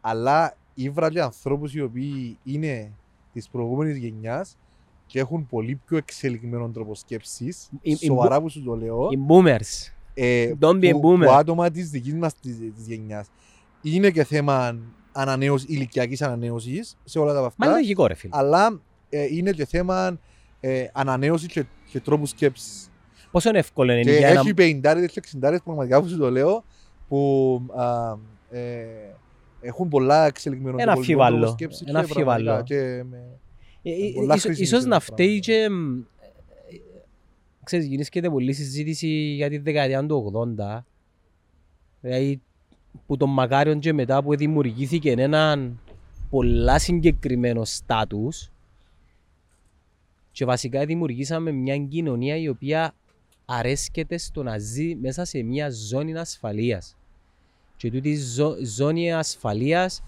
αλλά ήβρα και ανθρώπους οι οποίοι είναι της προηγούμενης γενιάς και έχουν πολύ πιο εξελιγμένο τρόπο σκέψης, σοβαρά που σου το λέω. Οι boomers. Ε, Don't be a boomer. Που άτομα της δικής μας της, της γενιάς. Είναι και θέμα ανανέωσης, ηλικιακής ανανέωσης σε όλα τα αυτά. Μα είναι λογικό ρε φίλε. Αλλά ε, είναι και θέμα ε, ανανέωση και, και τρόπους σκέψης. Πόσο είναι εύκολο είναι και για έχει πενηντάριδες και εξιντάριδες πραγματικά που σου το λέω που α, ε, έχουν πολλά εξελιγμένο Ένα αμφιβάλλω. Ένα αμφιβάλλω. Ίσως να φταίει και ξέρεις, γίνεται πολλή συζήτηση για τη δεκαετία του 80 δηλαδή που τον Μακάριον και μετά που δημιουργήθηκε έναν πολλά συγκεκριμένο στάτους και βασικά δημιουργήσαμε μια κοινωνία η οποία αρέσκεται στο να ζει μέσα σε μια ζώνη ασφαλείας. Και τούτη ζω, ζώνη ασφαλείας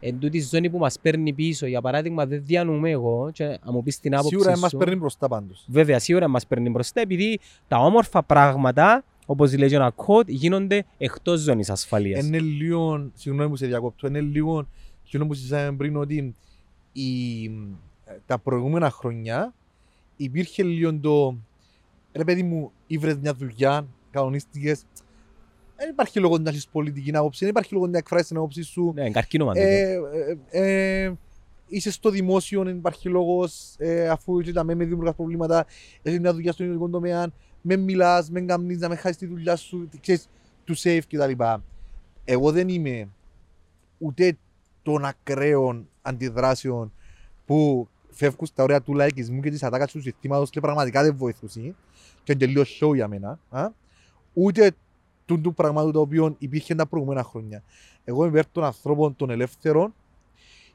εν τούτη ζώνη που μας παίρνει πίσω. Για παράδειγμα, δεν διανοούμε εγώ, και να μου πεις την άποψη. Σίγουρα μας παίρνει μπροστά πάντως. Βέβαια, σίγουρα μας παίρνει μπροστά, επειδή τα όμορφα πράγματα, όπως λέει ένα κότ, γίνονται εκτός ζώνης ασφαλείας. Είναι λίγο, συγγνώμη που σε διακόπτω, είναι λίγο, που συζητάμε πριν ότι η, τα προηγούμενα χρόνια υπήρχε λίγο το ρε παιδί μου, ήβρες μια δουλειά, κανονίστηκες, δεν υπάρχει λόγος να έχεις πολιτική άποψη, δεν υπάρχει λόγος να εκφράσεις την άποψη σου. Ναι, καρκίνο ε, ε, ε, είσαι στο δημόσιο, δεν υπάρχει λόγος ε, αφού τα με δημιουργάς προβλήματα, έχεις μια δουλειά στον ιδιωτικό τομέα, με μιλάς, με καμνεί να με χάσεις τη δουλειά σου, ξέρεις, του safe κτλ. Εγώ δεν είμαι ούτε των ακραίων αντιδράσεων που φεύγουν στα ωραία του λαϊκισμού και της ατάκας του συστήματος και πραγματικά δεν βοηθούσε και είναι τελείως show για μένα α; ούτε του, του πραγμάτου το οποίο υπήρχε τα προηγούμενα χρόνια. Εγώ είμαι υπέρ των ανθρώπων των ελεύθερων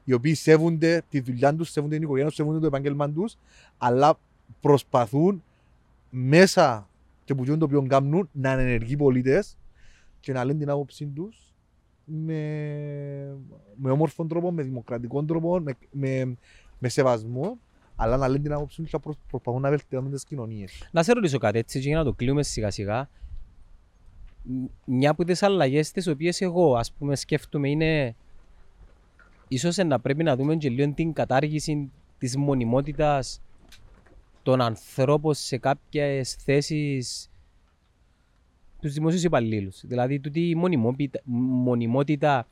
οι οποίοι σέβονται τη δουλειά τους, σέβονται την οικογένεια τους, σέβονται το επάγγελμα τους, αλλά προσπαθούν μέσα και που το οποίο κάνουν να είναι ενεργοί πολίτες και να λένε την άποψή τους με, με όμορφο τρόπο, με δημοκρατικό τρόπο, με, με, με σεβασμό, αλλά να λένε την άποψη και προσπαθούν να βελτιώνουν τις κοινωνίες. Να σε ρωτήσω κάτι έτσι και για να το κλείουμε σιγά σιγά. μια από τις αλλαγές τις οποίες εγώ ας πούμε σκέφτομαι είναι ίσως να πρέπει να δούμε και λίγο την κατάργηση της μονιμότητας των ανθρώπων σε κάποιες θέσεις τους δημοσίους υπαλλήλους. Δηλαδή τούτη η μονιμότητα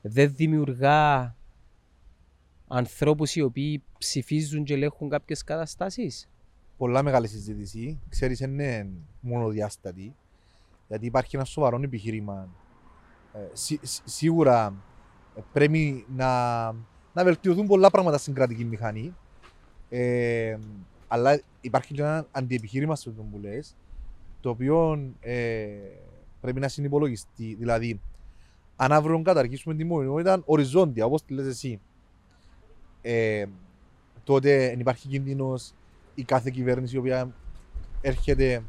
δεν δημιουργά ανθρώπους οι οποίοι ψηφίζουν και ελέγχουν κάποιες καταστάσεις. Πολλά μεγάλη συζήτηση. Ξέρεις, είναι μονοδιάστατη. Γιατί υπάρχει ένα σοβαρό επιχείρημα. Ε, σί, σίγουρα πρέπει να, να βελτιωθούν πολλά πράγματα στην κρατική μηχανή. Ε, αλλά υπάρχει και ένα αντιεπιχείρημα σε αυτό που λες, το οποίο ε, πρέπει να συνυπολογιστεί. Δηλαδή, αν αύριο καταργήσουμε τη μονιμότητα οριζόντια, όπως τη λες εσύ, ε, τότε υπάρχει κίνδυνος η κάθε κυβέρνηση η οποία έρχεται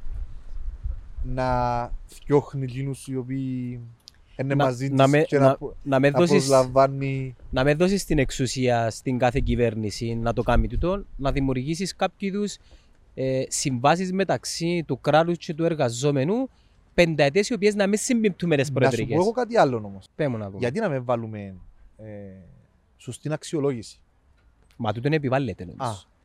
να φτιάχνει εκείνους οι οποίοι είναι να, μαζί να, με, και να, να, με δώσεις, προσλαμβάνει... Να με δώσεις την εξουσία στην κάθε κυβέρνηση να το κάνει τούτο, να δημιουργήσεις κάποιου είδους ε, συμβάσεις μεταξύ του κράτους και του εργαζόμενου πενταετές οι οποίες να μην συμπιπτούν με τις προεδρικές. Να σου πω εγώ κάτι άλλο όμως. Πέμω να πω. Γιατί να με βάλουμε ε, σωστή αξιολόγηση; Μα τούτο επιβάλλεται νομίζω. Α,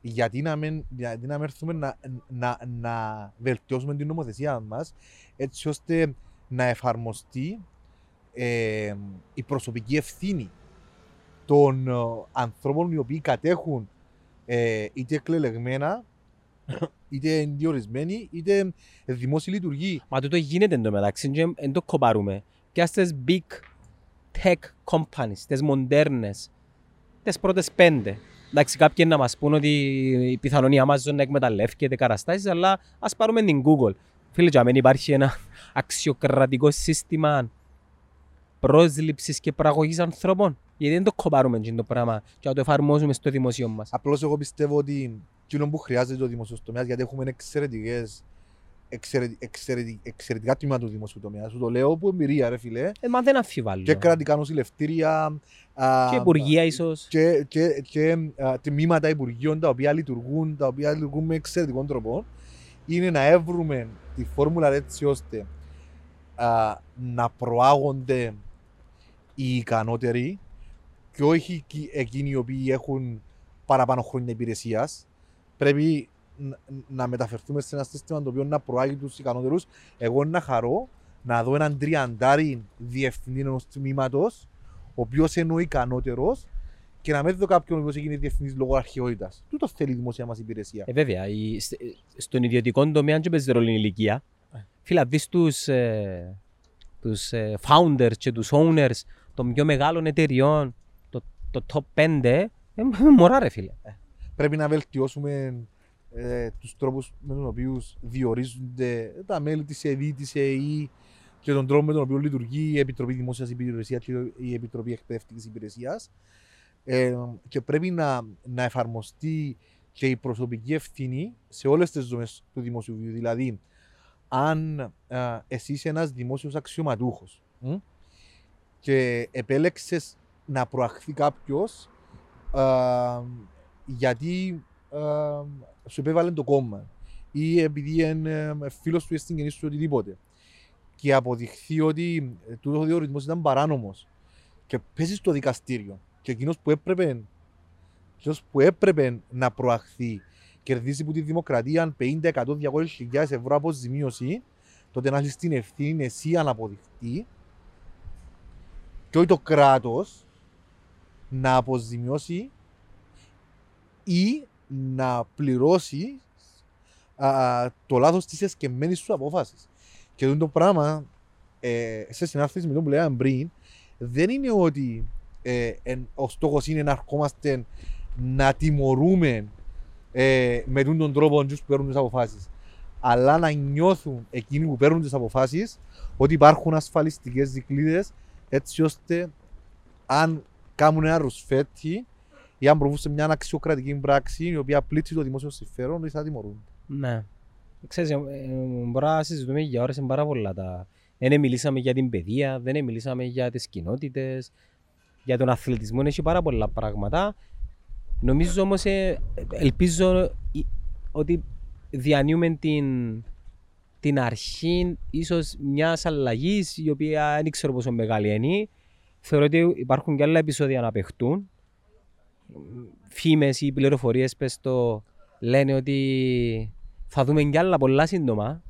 γιατί να μην, γιατί να έρθουμε να, να, να βελτιώσουμε την νομοθεσία μας έτσι ώστε να εφαρμοστεί ε, η προσωπική ευθύνη των ε, ανθρώπων οι οποίοι κατέχουν ε, είτε εκλελεγμένα είτε διορισμένοι είτε δημόσια λειτουργοί. Μα τούτο γίνεται εντωμεταξύ και δεν το κοπάρουμε. Και στις big tech companies, τις μοντέρνες, τις πρώτες πέντε. Εντάξει, κάποιοι να μας πούν ότι η πιθανόν η Amazon να εκμεταλλεύεται καταστάσεις, αλλά ας πάρουμε την Google. Φίλε, για μένα υπάρχει ένα αξιοκρατικό σύστημα πρόσληψης και παραγωγής ανθρώπων. Γιατί δεν το κοπάρουμε το πράγμα και να το εφαρμόζουμε στο δημοσίο μας. Απλώς εγώ πιστεύω ότι εκείνο που χρειάζεται το δημοσίο τομέα, γιατί έχουμε εξαιρετικές εξαιρετικά τμήματα του δημοσίου τομέα. Σου το λέω από εμπειρία, ρε φιλέ. Ε, μα δεν αμφιβάλλω. Και κρατικά νοσηλευτήρια. Και υπουργεία, ίσως. Και, και, και τμήματα υπουργείων τα οποία λειτουργούν, τα οποία λειτουργούν με εξαιρετικό τρόπο. Είναι να έβρουμε τη φόρμουλα έτσι ώστε α, να προάγονται οι ικανότεροι και όχι εκείνοι οι οποίοι έχουν παραπάνω χρόνια υπηρεσίας. Πρέπει να μεταφερθούμε σε ένα σύστημα το οποίο να προάγει τους ικανότερους. Εγώ να χαρώ να δω έναν τριαντάρι διευθυντή ενό τμήματος, ο οποίος είναι ο ικανότερος και να μην δω κάποιον που γίνει διευθυντής λόγω αρχαιότητας. Τούτος θέλει η δημοσία μας υπηρεσία. Ε, βέβαια. Η, στον ιδιωτικό τομέα δεν παίζει ρόλο η ηλικία. Ε. Φίλα, δεις τους ε, τους, ε, founders και τους owners των πιο μεγάλων εταιριών, το, το top 5, ε, μωρά ρε φίλε. Ε, πρέπει να βελτιώσουμε ε, τους τρόπους με τους οποίους διορίζονται τα μέλη της ΕΔΗ, της ΕΕ και τον τρόπο με τον οποίο λειτουργεί η Επιτροπή Δημόσιας Υπηρεσίας και η Επιτροπή Εκπαιδευτικής Υπηρεσίας ε, και πρέπει να, να εφαρμοστεί και η προσωπική ευθύνη σε όλες τις δομές του δημοσίου βίου. Δηλαδή, αν ε, εσύ είσαι ένας δημόσιος αξιωματούχος και επέλεξες να προαχθεί κάποιος ε, γιατί σου επέβαλε το κόμμα ή επειδή είναι φίλος του ή στην γεννήση του οτιδήποτε. Και αποδειχθεί ότι ε, τούτος ο διορισμό ήταν παράνομος. Και παίζει στο δικαστήριο. Και εκείνος που έπρεπε, εκείνος που έπρεπε να προαχθεί κερδίσει από τη δημοκρατία 50, 100, 200 χιλιάδες ευρώ αποζημίωση, τότε να έχει την ευθύνη εσύ αν αποδειχτεί και όχι το κράτος να αποζημιώσει ή να πληρώσει α, το λάθος της εσκεμμένης σου απόφασης. Και το πράγμα, ε, σε συνάρτηση με το που λέγαμε πριν, δεν είναι ότι ε, ο στόχος είναι να ερχόμαστε να τιμωρούμε ε, με τον τρόπο τους που παίρνουν τις αποφάσεις. Αλλά να νιώθουν εκείνοι που παίρνουν τις αποφάσεις ότι υπάρχουν ασφαλιστικές δικλείδες έτσι ώστε αν κάνουν ένα ρουσφέτη ή αν προβούν σε μια αξιοκρατική πράξη η οποία πλήττει το δημόσιο συμφέρον, ή θα τιμωρούν. Ναι. Ξέρεις, ε, μπορούμε να συζητούμε για ώρες πάρα πολλά τα... Δεν μιλήσαμε για την παιδεία, δεν μιλήσαμε για τις κοινότητες, για τον αθλητισμό, έχει πάρα πολλά πράγματα. Νομίζω όμως, ε, ελπίζω ότι διανύουμε την, την αρχή ίσως μιας αλλαγής η οποία δεν ξέρω πόσο μεγάλη είναι. Θεωρώ ότι υπάρχουν και άλλα επεισόδια να παιχτούν. Φήμες ή πληροφορίες πες το λένε ότι θα δούμε κι άλλα πολλά σύντομα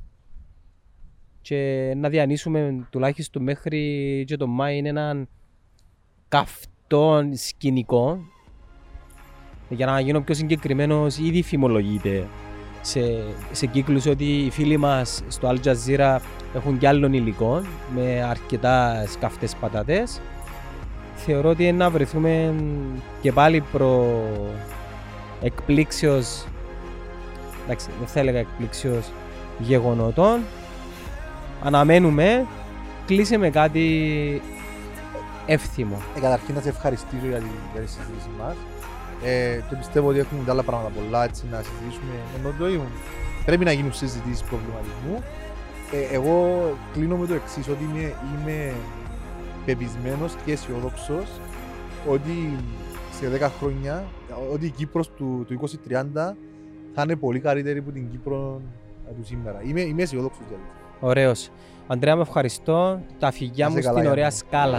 και να διανύσουμε τουλάχιστον μέχρι και το Μάη είναι έναν καυτό σκηνικό. Για να γίνω πιο συγκεκριμένος ήδη φημολογείται σε, σε κύκλους ότι οι φίλοι μας στο Al Jazeera έχουν κι άλλων υλικών με αρκετάς σκαφτές πατατές θεωρώ ότι να βρεθούμε και πάλι προ εκπλήξεως εντάξει δεν θα έλεγα εκπλήξεως γεγονότων αναμένουμε κλείσε με κάτι εύθυμο. Ε, καταρχήν να σε ευχαριστήσω για τη, για τη συζήτηση μας ε, και πιστεύω ότι έχουμε άλλα πράγματα πολλά έτσι να συζητήσουμε ενώ το ήμουν. Πρέπει να γίνουν συζητήσεις προβληματισμού. Ε, εγώ κλείνω με το εξής ότι είμαι, είμαι πεπισμένος και αισιόδοξος ότι σε 10 χρόνια, ότι η Κύπρος του, 2030 θα είναι πολύ καλύτερη από την Κύπρο του σήμερα. Είμαι, είμαι αισιόδοξος για αυτό. Ωραίος. Αντρέα, με ευχαριστώ. Τα φυγιά μου στην ωραία σκάλα.